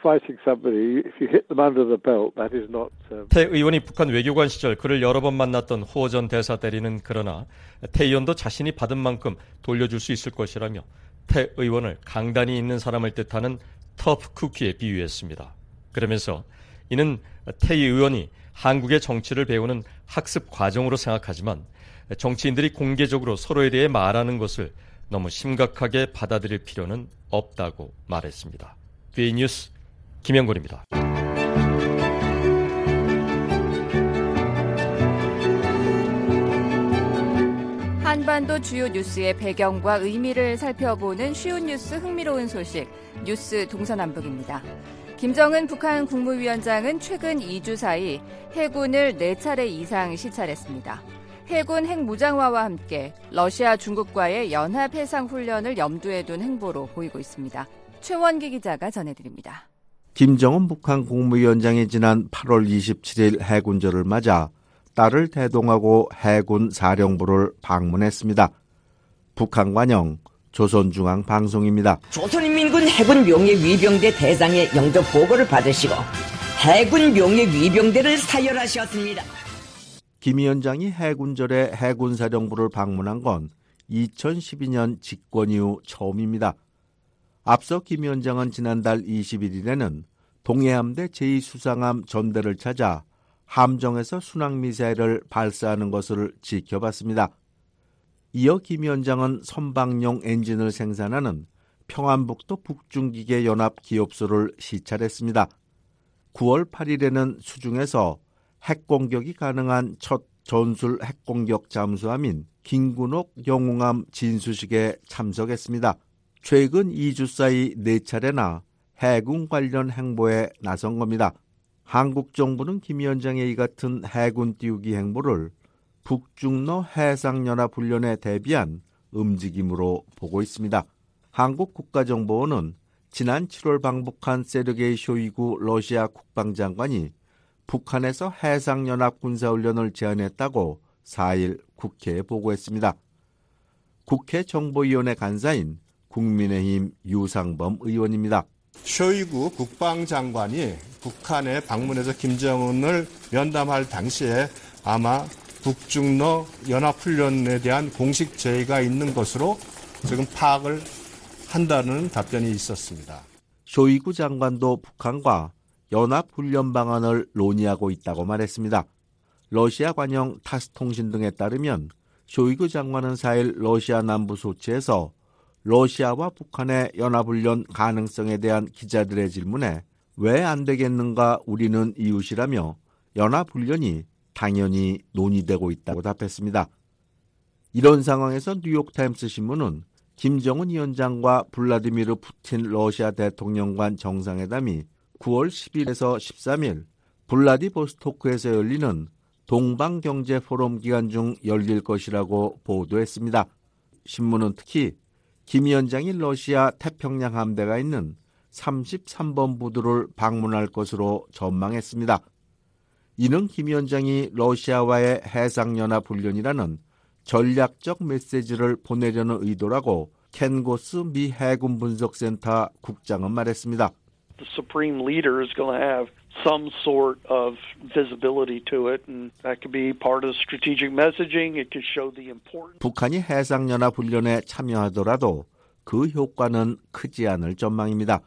fighting somebody, if you hit them under the belt, that is not. Um... 태 의원이 북한 외교관 시절 그를 여러 번 만났던 호호 전 대사 대리는 그러나 태 의원도 자신이 받은 만큼 돌려줄 수 있을 것이라며 태 의원을 강단이 있는 사람을 뜻하는 터프 쿠키에 비유했습니다. 그러면서 이는 태 의원이 한국의 정치를 배우는 학습 과정으로 생각하지만 정치인들이 공개적으로 서로에 대해 말하는 것을 너무 심각하게 받아들일 필요는 없다고 말했습니다. B 뉴스 김영곤입니다. 한반도 주요 뉴스의 배경과 의미를 살펴보는 쉬운 뉴스 흥미로운 소식 뉴스 동서남북입니다. 김정은 북한 국무위원장은 최근 2주 사이 해군을 4차례 이상 시찰했습니다. 해군 핵무장화와 함께 러시아 중국과의 연합 해상 훈련을 염두에 둔 행보로 보이고 있습니다. 최원기 기자가 전해드립니다. 김정은 북한 국무위원장이 지난 8월 27일 해군절을 맞아 딸을 대동하고 해군 사령부를 방문했습니다. 북한 관영 조선중앙방송입니다. 조선인민군 해군 명예 위병대 대장의 영접 보고를 받으시고 해군 명예 위병대를 사열하셨습니다. 김 위원장이 해군절에 해군사령부를 방문한 건 2012년 집권 이후 처음입니다. 앞서 김 위원장은 지난달 21일에는 동해함대 제2수상함 전대를 찾아 함정에서 순항미사일을 발사하는 것을 지켜봤습니다. 이어 김 위원장은 선박용 엔진을 생산하는 평안북도 북중기계 연합 기업소를 시찰했습니다. 9월 8일에는 수중에서 핵공격이 가능한 첫 전술 핵공격 잠수함인 김군옥 영웅함 진수식에 참석했습니다. 최근 2주 사이 4차례나 해군 관련 행보에 나선 겁니다. 한국 정부는 김 위원장의 이 같은 해군 띄우기 행보를 북중러 해상연합훈련에 대비한 움직임으로 보고 있습니다. 한국 국가정보원은 지난 7월 방북한 세르게이 쇼이구 러시아 국방장관이 북한에서 해상연합 군사훈련을 제안했다고 4일 국회에 보고했습니다. 국회 정보위원회 간사인 국민의힘 유상범 의원입니다. 쇼이구 국방장관이 북한에 방문해서 김정은을 면담할 당시에 아마 북중러 연합훈련에 대한 공식 제의가 있는 것으로 지금 파악을 한다는 답변이 있었습니다. 쇼이구 장관도 북한과 연합훈련 방안을 논의하고 있다고 말했습니다. 러시아 관영 타스 통신 등에 따르면 쇼이구 장관은 4일 러시아 남부 소치에서 러시아와 북한의 연합훈련 가능성에 대한 기자들의 질문에 왜 안 되겠는가 우리는 이웃이라며 연합훈련이 당연히 논의되고 있다고 답했습니다. 이런 상황에서 뉴욕타임스 신문은 김정은 위원장과 블라디미르 푸틴 러시아 대통령 간 정상회담이 9월 10일에서 13일 블라디보스토크에서 열리는 동방경제 포럼 기간 중 열릴 것이라고 보도했습니다. 신문은 특히 김 위원장이 러시아 태평양 함대가 있는 33번 부두를 방문할 것으로 전망했습니다. 이는 김 위원장이 러시아와의 해상연합 훈련이라는 전략적 메시지를 보내려는 의도라고 켄고스 미 해군 분석센터 국장은 말했습니다. The supreme leader is going to have some sort of visibility to it, and that could be part of strategic messaging. It could show the importance. 북한이 해상연합 훈련에 참여하더라도 그 효과는 크지 않을 전망입니다.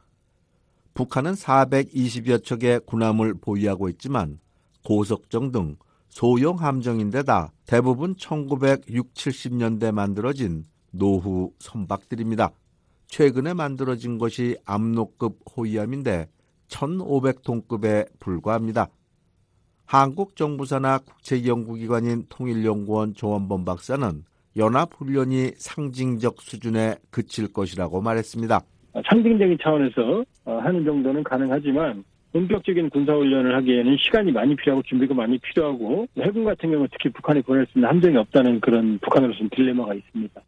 북한은 420여 척의 군함을 보유하고 있지만 고석정 등 소형 함정인데다 대부분 1960, 70년대 만들어진 노후 선박들입니다. 최근에 만들어진 것이 압록급 호위함인데 1,500톤급에 불과합니다. 한국 정부사나 국책연구기관인 통일연구원 조원범 박사는 연합훈련이 상징적 수준에 그칠 것이라고 말했습니다. 상징적인 차원에서 하는 정도는 가능하지만 본격적인 군사훈련을 하기에는 시간이 많이 필요하고 준비가 많이 필요하고 해군 같은 경우 특히 북한이 보낼 수 있는 함정이 없다는 그런 북한으로서는 딜레마가 있습니다.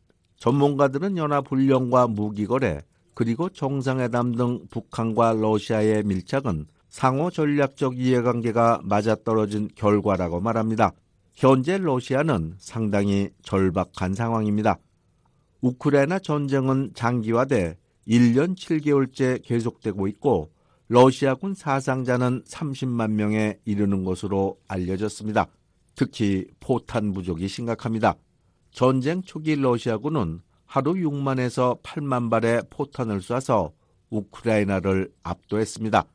전문가들은 연합 훈련과 무기 거래 그리고 정상회담 등 북한과 러시아의 밀착은 상호 전략적 이해관계가 맞아떨어진 결과라고 말합니다. 현재 러시아는 상당히 절박한 상황입니다. 우크라이나 전쟁은 장기화돼 1년 7개월째 계속되고 있고 러시아군 사상자는 30만 명에 이르는 것으로 알려졌습니다. 특히 포탄 부족이 심각합니다. 전쟁 초기 러시아군은 하루 6만에서 8만 발의 포탄을 쏴서 우크라이나를 압도했습니다.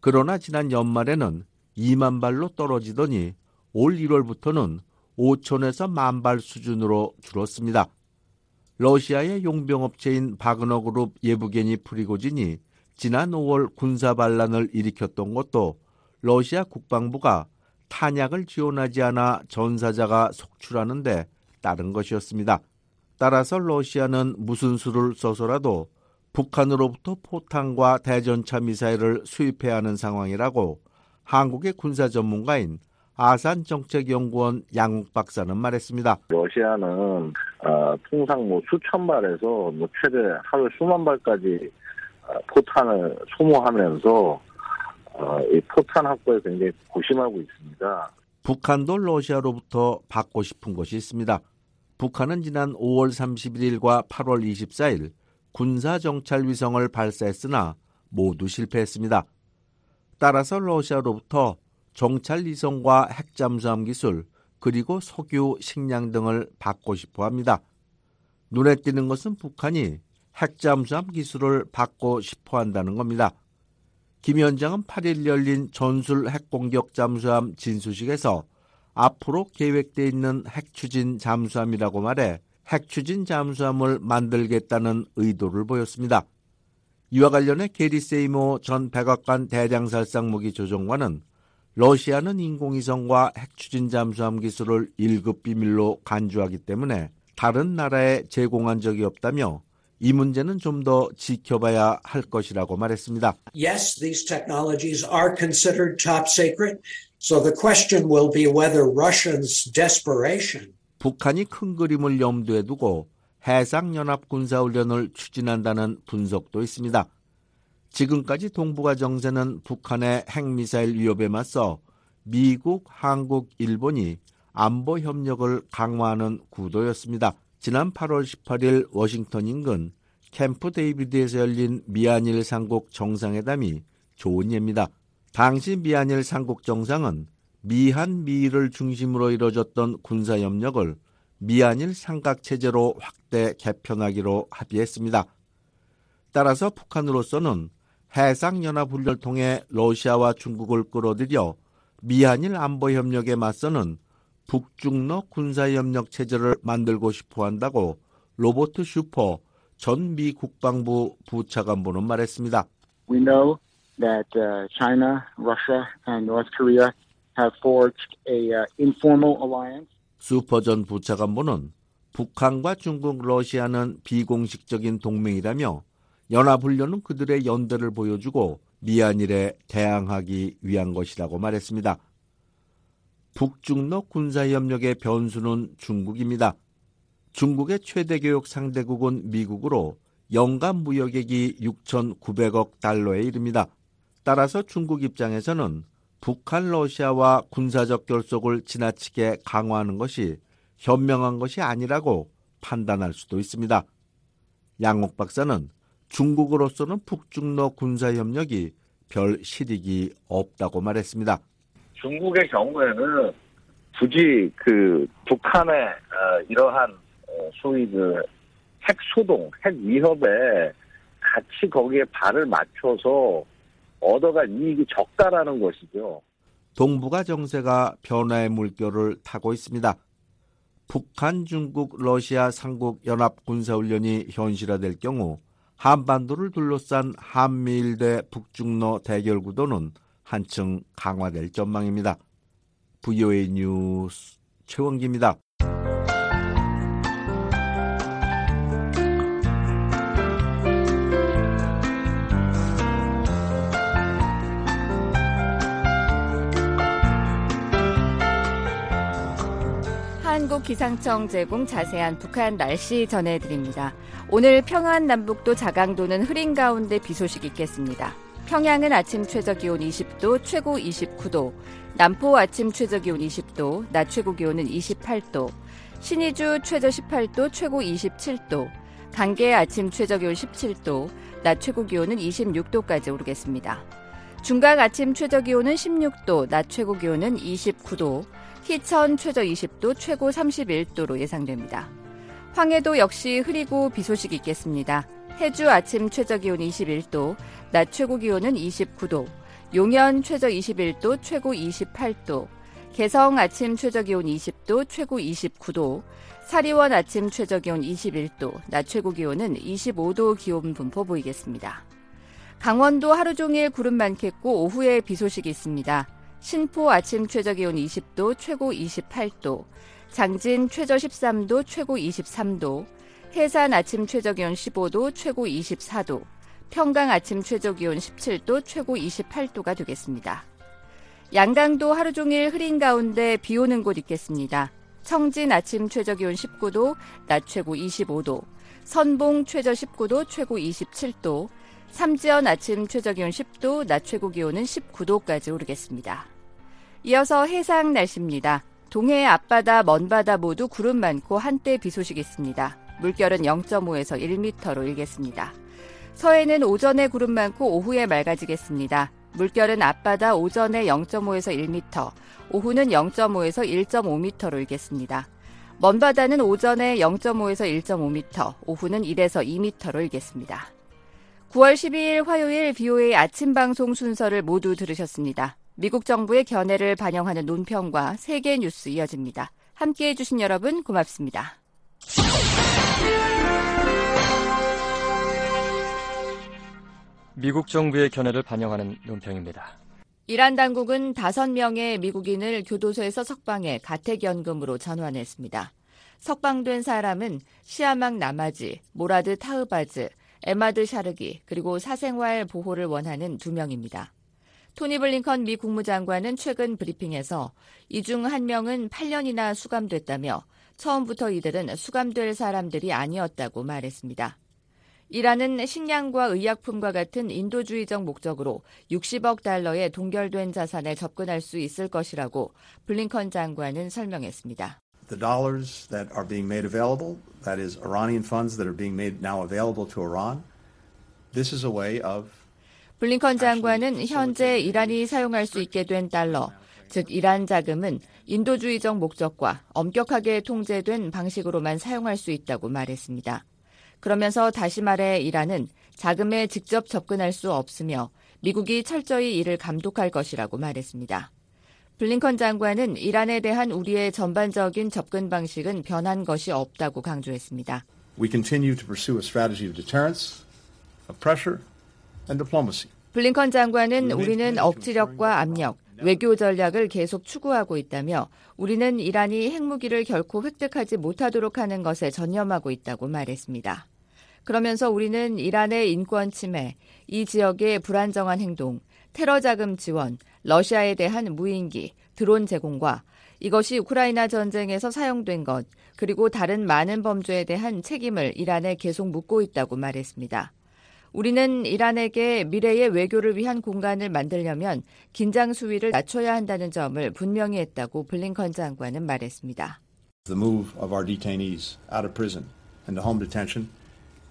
그러나 지난 연말에는 2만 발로 떨어지더니 올 1월부터는 5천에서 만 발 수준으로 줄었습니다. 러시아의 용병업체인 바그너 그룹 예부게니 프리고진이 지난 5월 군사 반란을 일으켰던 것도 러시아 국방부가 탄약을 지원하지 않아 전사자가 속출하는데 따른 것이었습니다. 따라서 러시아는 무슨 수를 써서라도 북한으로부터 포탄과 대전차 미사일을 수입해야 하는 상황이라고 한국의 군사 전문가인 아산 정책연구원 양욱 박사는 말했습니다. 러시아는 어, 통상 뭐 수천 발에서 뭐 최대 하루 수만 발까지 어, 포탄을 소모하면서 어, 이 포탄 확보에 굉장히 고심하고 있습니다. 북한도 러시아로부터 받고 싶은 것이 있습니다. 북한은 지난 5월 31일과 8월 24일 군사 정찰 위성을 발사했으나 모두 실패했습니다. 따라서 러시아로부터 정찰 위성과 핵 잠수함 기술 그리고 석유, 식량 등을 받고 싶어 합니다. 눈에 띄는 것은 북한이 핵 잠수함 기술을 받고 싶어 한다는 겁니다. 김 위원장은 8일 열린 전술 핵공격 잠수함 진수식에서 앞으로 계획돼 있는 핵추진 잠수함이라고 말해 핵추진 잠수함을 만들겠다는 의도를 보였습니다. 이와 관련해 게리 세이모 전 백악관 대량살상 무기 조정관은 러시아는 인공위성과 핵추진 잠수함 기술을 1급 비밀로 간주하기 때문에 다른 나라에 제공한 적이 없다며 이 문제는 좀 더 지켜봐야 할 것이라고 말했습니다. Yes, these technologies are considered top secret. So the question will be whether Russians' desperation 북한이 큰 그림을 염두에 두고 해상연합 군사훈련을 추진한다는 분석도 있습니다. 지금까지 동북아 정세는 북한의 핵미사일 위협에 맞서 미국, 한국, 일본이 안보 협력을 강화하는 구도였습니다. 지난 8월 18일 워싱턴 인근 캠프 데이비드에서 열린 미한일 삼국 정상회담이 좋은 예입니다. 당시 미한일 삼국 정상은 미한 미일을 중심으로 이뤄졌던 군사 협력을 미한일 삼각 체제로 확대 개편하기로 합의했습니다. 따라서 북한으로서는 해상연합훈련을 통해 러시아와 중국을 끌어들여 미한일 안보협력에 맞서는 북중러 군사협력 체제를 만들고 싶어 한다고 로버트 슈퍼 전 미 국방부 부차관보는 말했습니다. We know that uh, China, Russia, and North Korea have forged a uh, informal alliance. 슈퍼 전 부차관보는 북한과 중국, 러시아는 비공식적인 동맹이라며 연합훈련은 그들의 연대를 보여주고 미한일에 대항하기 위한 것이라고 말했습니다. 북중러 군사협력의 변수는 중국입니다. 중국의 최대 교역 상대국은 미국으로 연간 무역액이 6,900억 달러에 이릅니다. 따라서 중국 입장에서는 북한 러시아와 군사적 결속을 지나치게 강화하는 것이 현명한 것이 아니라고 판단할 수도 있습니다. 양옥 박사는 중국으로서는 북중러 군사협력이 별 실익이 없다고 말했습니다. 중국의 경우에는 굳이 그 북한의 어, 이러한 어, 소위 그 핵소동, 핵 위협에 같이 거기에 발을 맞춰서 얻어갈 이익이 적다라는 것이죠. 동북아 정세가 변화의 물결을 타고 있습니다. 북한, 중국, 러시아 삼국 연합 군사훈련이 현실화될 경우 한반도를 둘러싼 한미일 대 북중러 대결 구도는 한층 강화될 전망입니다. VOA 뉴스 최원기입니다. 한국기상청 제공 자세한 북한 날씨 전해드립니다. 오늘 평안 남북도 자강도는 흐린 가운데 비 소식 있겠습니다. 평양은 아침 최저 기온 20도, 최고 29도, 남포 아침 최저 기온 20도, 낮 최고 기온은 28도, 신의주 최저 18도, 최고 27도, 강계 아침 최저 기온 17도, 낮 최고 기온은 26도까지 오르겠습니다. 중각 아침 최저 기온은 16도, 낮 최고 기온은 29도, 희천 최저 20도, 최고 31도로 예상됩니다. 황해도 역시 흐리고 비 소식이 있겠습니다. 해주 아침 최저 기온 21도, 낮 최고 기온은 29도, 용현 최저 21도, 최고 28도, 개성 아침 최저 기온 20도, 최고 29도, 사리원 아침 최저 기온 21도, 낮 최고 기온은 25도 기온 분포 보이겠습니다. 강원도 하루 종일 구름 많겠고 오후에 비 소식이 있습니다. 신포 아침 최저 기온 20도, 최고 28도, 장진 최저 13도, 최고 23도, 해산 아침 최저 기온 15도, 최고 24도, 평강 아침 최저 기온 17도, 최고 28도가 되겠습니다. 양강도 하루 종일 흐린 가운데 비 오는 곳 있겠습니다. 청진 아침 최저 기온 19도, 낮 최고 25도, 선봉 최저 19도, 최고 27도, 삼지연 아침 최저 기온 10도, 낮 최고 기온은 19도까지 오르겠습니다. 이어서 해상 날씨입니다. 동해 앞바다, 먼바다 모두 구름 많고 한때 비 소식이 있습니다. 물결은 0.5에서 1m로 일겠습니다. 서해는 오전에 구름 많고 오후에 맑아지겠습니다. 물결은 앞바다 오전에 0.5에서 1m, 오후는 0.5에서 1.5m로 일겠습니다. 먼바다는 오전에 0.5에서 1.5m, 오후는 1에서 2m로 일겠습니다. 9월 12일 화요일 BOA 아침 방송 순서를 모두 들으셨습니다. 미국 정부의 견해를 반영하는 논평과 세계 뉴스 이어집니다. 함께 해 주신 여러분 고맙습니다. 미국 정부의 견해를 반영하는 논평입니다. 이란 당국은 5명의 미국인을 교도소에서 석방해 가택연금으로 전환했습니다. 석방된 사람은 시아막 나마지, 모라드 타흐바즈, 에마드 샤르기, 그리고 사생활 보호를 원하는 두 명입니다. 토니 블링컨 미 국무장관은 최근 브리핑에서 이 중 한 명은 8년이나 수감됐다며 처음부터 이들은 수감될 사람들이 아니었다고 말했습니다. 이란은 식량과 의약품과 같은 인도주의적 목적으로 60억 달러의 동결된 자산에 접근할 수 있을 것이라고 블링컨 장관은 설명했습니다. The dollars that are being made available, that is Iranian funds that are being made now available to Iran, this is a way of 블링컨 장관은 현재 이란이 사용할 수 있게 된 달러, 즉 이란 자금은 인도주의적 목적과 엄격하게 통제된 방식으로만 사용할 수 있다고 말했습니다. 그러면서 다시 말해 이란은 자금에 직접 접근할 수 없으며 미국이 철저히 이를 감독할 것이라고 말했습니다. 블링컨 장관은 이란에 대한 우리의 전반적인 접근 방식은 변한 것이 없다고 강조했습니다. We continue to pursue a strategy of deterrence, of pressure, and diplomacy. 블링컨 장관은 우리는 억지력과 압력, 외교 전략을 계속 추구하고 있다며 우리는 이란이 핵무기를 결코 획득하지 못하도록 하는 것에 전념하고 있다고 말했습니다. 그러면서 우리는 이란의 인권 침해, 이 지역의 불안정한 행동, 테러 자금 지원, 러시아에 대한 무인기, 드론 제공과 이것이 우크라이나 전쟁에서 사용된 것, 그리고 다른 많은 범죄에 대한 책임을 이란에 계속 묻고 있다고 말했습니다. 우리는 이란에게 미래의 외교를 위한 공간을 만들려면 긴장 수위를 낮춰야 한다는 점을 분명히 했다고 블링컨 장관은 말했습니다. The move of our detainees out of prison and to home detention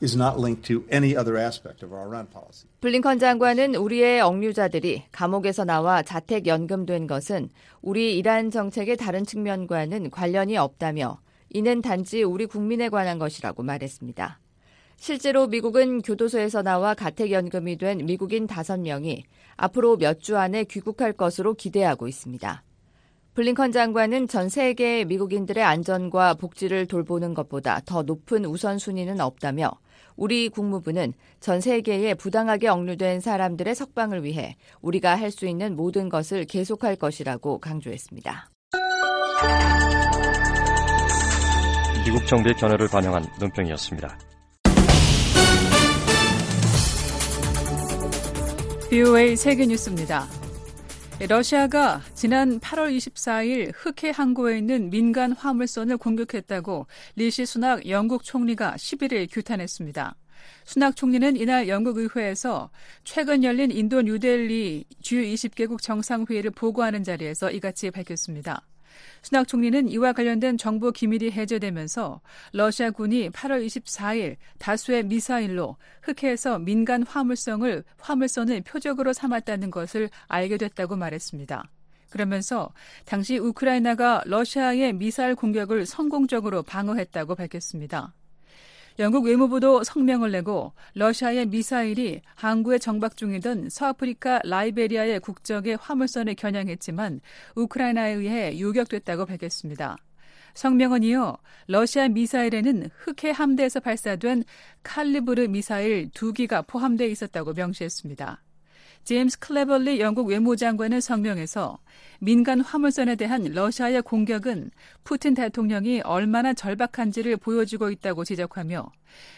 is not linked to any other aspect of our Iran policy. 블링컨 장관은 우리의 억류자들이 감옥에서 나와 자택 연금된 것은 우리 이란 정책의 다른 측면과는 관련이 없다며 이는 단지 우리 국민에 관한 것이라고 말했습니다. 실제로 미국은 교도소에서 나와 가택연금이 된 미국인 5명이 앞으로 몇 주 안에 귀국할 것으로 기대하고 있습니다. 블링컨 장관은 전 세계의 미국인들의 안전과 복지를 돌보는 것보다 더 높은 우선순위는 없다며 우리 국무부는 전 세계에 부당하게 억류된 사람들의 석방을 위해 우리가 할 수 있는 모든 것을 계속할 것이라고 강조했습니다. 미국 정부의 견해를 반영한 논평이었습니다. BOA 세계뉴스입니다. 러시아가 지난 8월 24일 흑해 항구에 있는 민간 화물선을 공격했다고 리시 수낙 영국 총리가 11일 규탄했습니다. 수낙 총리는 이날 영국 의회에서 최근 열린 인도 뉴델리 주요 20개국 정상회의를 보고하는 자리에서 이같이 밝혔습니다. 수낙 총리는 이와 관련된 정보 기밀이 해제되면서 러시아군이 8월 24일 다수의 미사일로 흑해에서 민간 화물성을 화물선을 표적으로 삼았다는 것을 알게 됐다고 말했습니다. 그러면서 당시 우크라이나가 러시아의 미사일 공격을 성공적으로 방어했다고 밝혔습니다. 영국 외무부도 성명을 내고 러시아의 미사일이 항구에 정박 중이던 서아프리카 라이베리아의 국적의 화물선에 겨냥했지만 우크라이나에 의해 요격됐다고 밝혔습니다. 성명은 이어 러시아 미사일에는 흑해 함대에서 발사된 칼리브르 미사일 두 기가 포함되어 있었다고 명시했습니다. 제임스 클레벌리 영국 외무장관은 성명에서 민간 화물선에 대한 러시아의 공격은 푸틴 대통령이 얼마나 절박한지를 보여주고 있다고 지적하며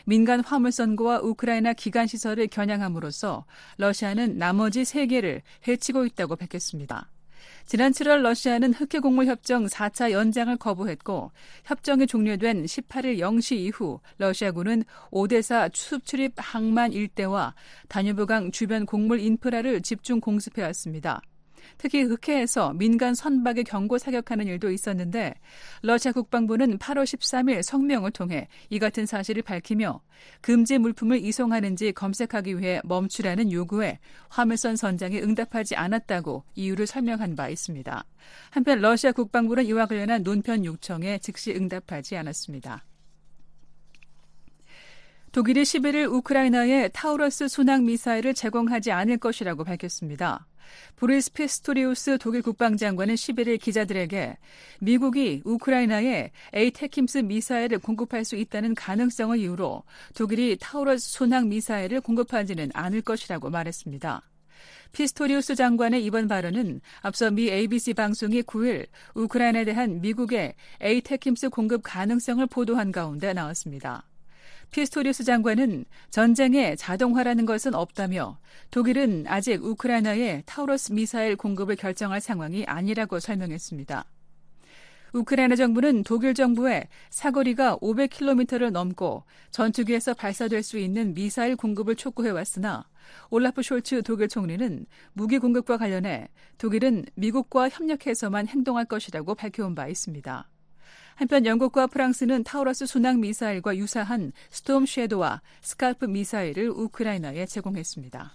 민간 화물선과 우크라이나 기간 시설을 겨냥함으로써 러시아는 나머지 세 개를 해치고 있다고 밝혔습니다. 지난 7월 러시아는 흑해공물 협정 4차 연장을 거부했고 협정이 종료된 18일 0시 이후 러시아군은 오데사 수출입 항만 일대와 다뉴브강 주변 곡물 인프라를 집중 공습해 왔습니다. 특히 흑해에서 민간 선박의 경고 사격하는 일도 있었는데 러시아 국방부는 8월 13일 성명을 통해 이 같은 사실을 밝히며 금지 물품을 이송하는지 검색하기 위해 멈추라는 요구에 화물선 선장이 응답하지 않았다고 이유를 설명한 바 있습니다. 한편 러시아 국방부는 이와 관련한 논평 요청에 즉시 응답하지 않았습니다. 독일이 11일 우크라이나에 Taurus 순항 미사일을 제공하지 않을 것이라고 밝혔습니다. 보리스 피스토리우스 독일 국방장관은 11일 기자들에게 미국이 우크라이나에 ATACMS 미사일을 공급할 수 있다는 가능성을 이유로 독일이 Taurus 순항 미사일을 공급하지는 않을 것이라고 말했습니다. 피스토리우스 장관의 이번 발언은 앞서 미 ABC 방송이 9일 우크라이나에 대한 미국의 ATACMS 공급 가능성을 보도한 가운데 나왔습니다. 피스토리우스 장관은 전쟁에 자동화라는 것은 없다며 독일은 아직 우크라이나에 Taurus 미사일 공급을 결정할 상황이 아니라고 설명했습니다. 우크라이나 정부는 독일 정부에 사거리가 500km를 넘고 전투기에서 발사될 수 있는 미사일 공급을 촉구해 왔으나 올라프 숄츠 독일 총리는 무기 공급과 관련해 독일은 미국과 협력해서만 행동할 것이라고 밝혀온 바 있습니다. 한편 영국과 프랑스는 Taurus 순항 미사일과 유사한 Storm Shadow와 SCALP 미사일을 우크라이나에 제공했습니다.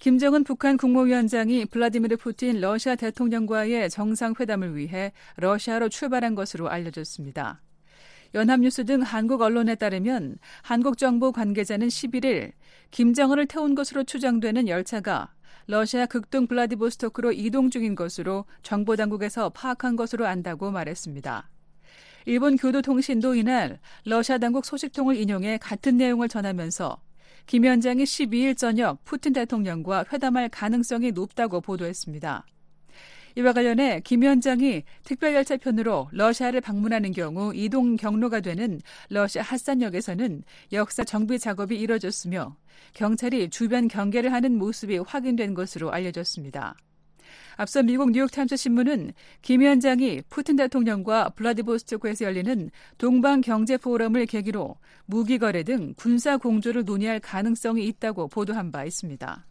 김정은 북한 국무위원장이 블라디미르 푸틴 러시아 대통령과의 정상회담을 위해 러시아로 출발한 것으로 알려졌습니다. 연합뉴스 등 한국 언론에 따르면 한국 정부 관계자는 11일 김정은을 태운 것으로 추정되는 열차가 러시아 극동 블라디보스토크로 이동 중인 것으로 정보 당국에서 파악한 것으로 안다고 말했습니다. 일본 교도통신도 이날 러시아 당국 소식통을 인용해 같은 내용을 전하면서 김 위원장이 12일 저녁 푸틴 대통령과 회담할 가능성이 높다고 보도했습니다. 이와 관련해 김 위원장이 특별열차 편으로 러시아를 방문하는 경우 이동 경로가 되는 러시아 핫산역에서는 역사 정비 작업이 이뤄졌으며 경찰이 주변 경계를 하는 모습이 확인된 것으로 알려졌습니다. 앞서 미국 뉴욕타임스 신문은 김 위원장이 푸틴 대통령과 블라디보스토크에서 열리는 동방 경제 포럼을 계기로 무기 거래 등 군사 공조를 논의할 가능성이 있다고 보도한 바 있습니다.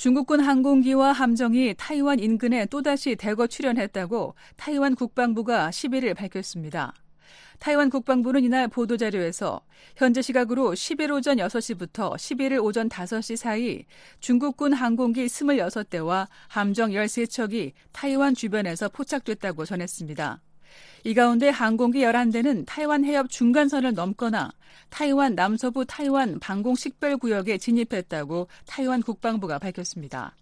중국군 항공기와 함정이 타이완 인근에 또다시 대거 출현했다고 타이완 국방부가 11일 밝혔습니다. 타이완 국방부는 이날 보도자료에서 현재 시각으로 10일 오전 6시부터 11일 오전 5시 사이 중국군 항공기 26대와 함정 13척이 타이완 주변에서 포착됐다고 전했습니다. 이 가운데 항공기 11대는 타이완 해협 중간선을 넘거나 타이완 남서부 타이완 방공 식별구역에 진입했다고 타이완 국방부가 밝혔습니다.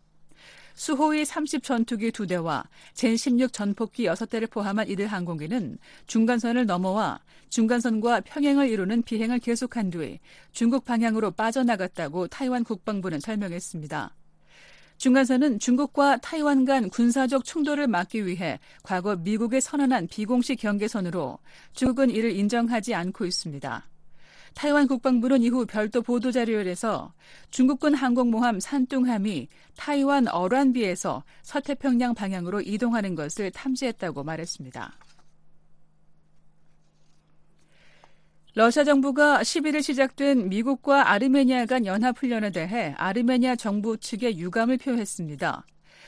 수호위 30 전투기 2대와 젠16 전폭기 6대를 포함한 이들 항공기는 중간선을 넘어와 중간선과 평행을 이루는 비행을 계속한 뒤 중국 방향으로 빠져나갔다고 타이완 국방부는 설명했습니다. 중간선은 중국과 타이완 간 군사적 충돌을 막기 위해 과거 미국에 선언한 비공식 경계선으로 중국은 이를 인정하지 않고 있습니다. 타이완 국방부는 이후 별도 보도자료에서 중국군 항공모함 산둥함이 타이완 어란비에서 서태평양 방향으로 이동하는 것을 탐지했다고 말했습니다. 러시아 정부가 11일 시작된 미국과 아르메니아 간 연합훈련에 대해 아르메니아 정부 측에 유감을 표했습니다.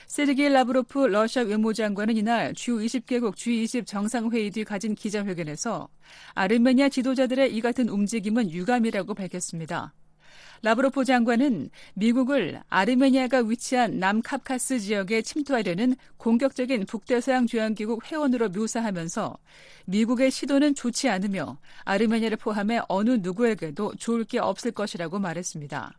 세르게이 라브로프 러시아 외무장관은 이날 주 20개국 G20 정상회의 뒤 가진 기자회견에서 아르메니아 지도자들의 이 같은 움직임은 유감이라고 밝혔습니다. 라브로프 장관은 미국을 아르메니아가 위치한 남카카스 지역에 침투하려는 공격적인 북대서양 조약기국 회원으로 묘사하면서 미국의 시도는 좋지 않으며 아르메니아를 포함해 어느 누구에게도 좋을 게 없을 것이라고 말했습니다.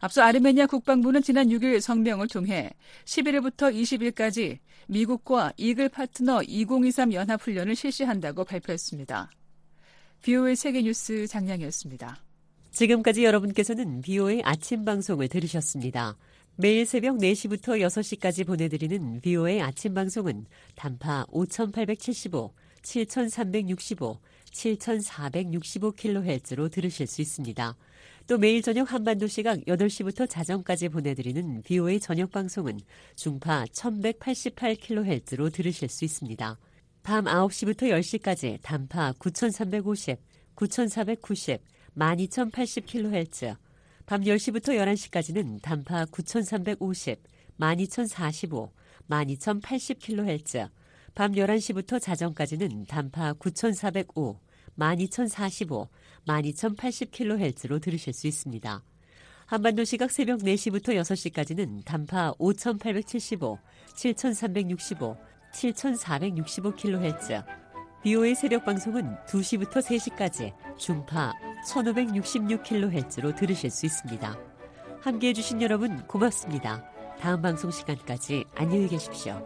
앞서 아르메니아 국방부는 지난 6일 성명을 통해 11일부터 20일까지 미국과 이글 파트너 2023 연합훈련을 실시한다고 발표했습니다. BO의 세계뉴스 장량이었습니다. 지금까지 여러분께서는 BO의 아침 방송을 들으셨습니다. 매일 새벽 4시부터 6시까지 보내드리는 BO의 아침 방송은 단파 5875, 7365, 7465kHz로 들으실 수 있습니다. 또 매일 저녁 한반도 시각 8시부터 자정까지 보내드리는 BO의 저녁 방송은 중파 1188kHz로 들으실 수 있습니다. 밤 9시부터 10시까지 단파 9350, 9490, 12,080kHz, 밤 10시부터 11시까지는 단파 9,350, 12,045, 12,080kHz, 밤 11시부터 자정까지는 단파 9,405, 12,045, 12,080kHz로 들으실 수 있습니다. 한반도 시각 새벽 4시부터 6시까지는 단파 5,875, 7,365, 7,465kHz. BOA 새벽 방송은 2시부터 3시까지 중파 1566kHz로 들으실 수 있습니다. 함께 해주신 여러분 고맙습니다. 다음 방송 시간까지 안녕히 계십시오.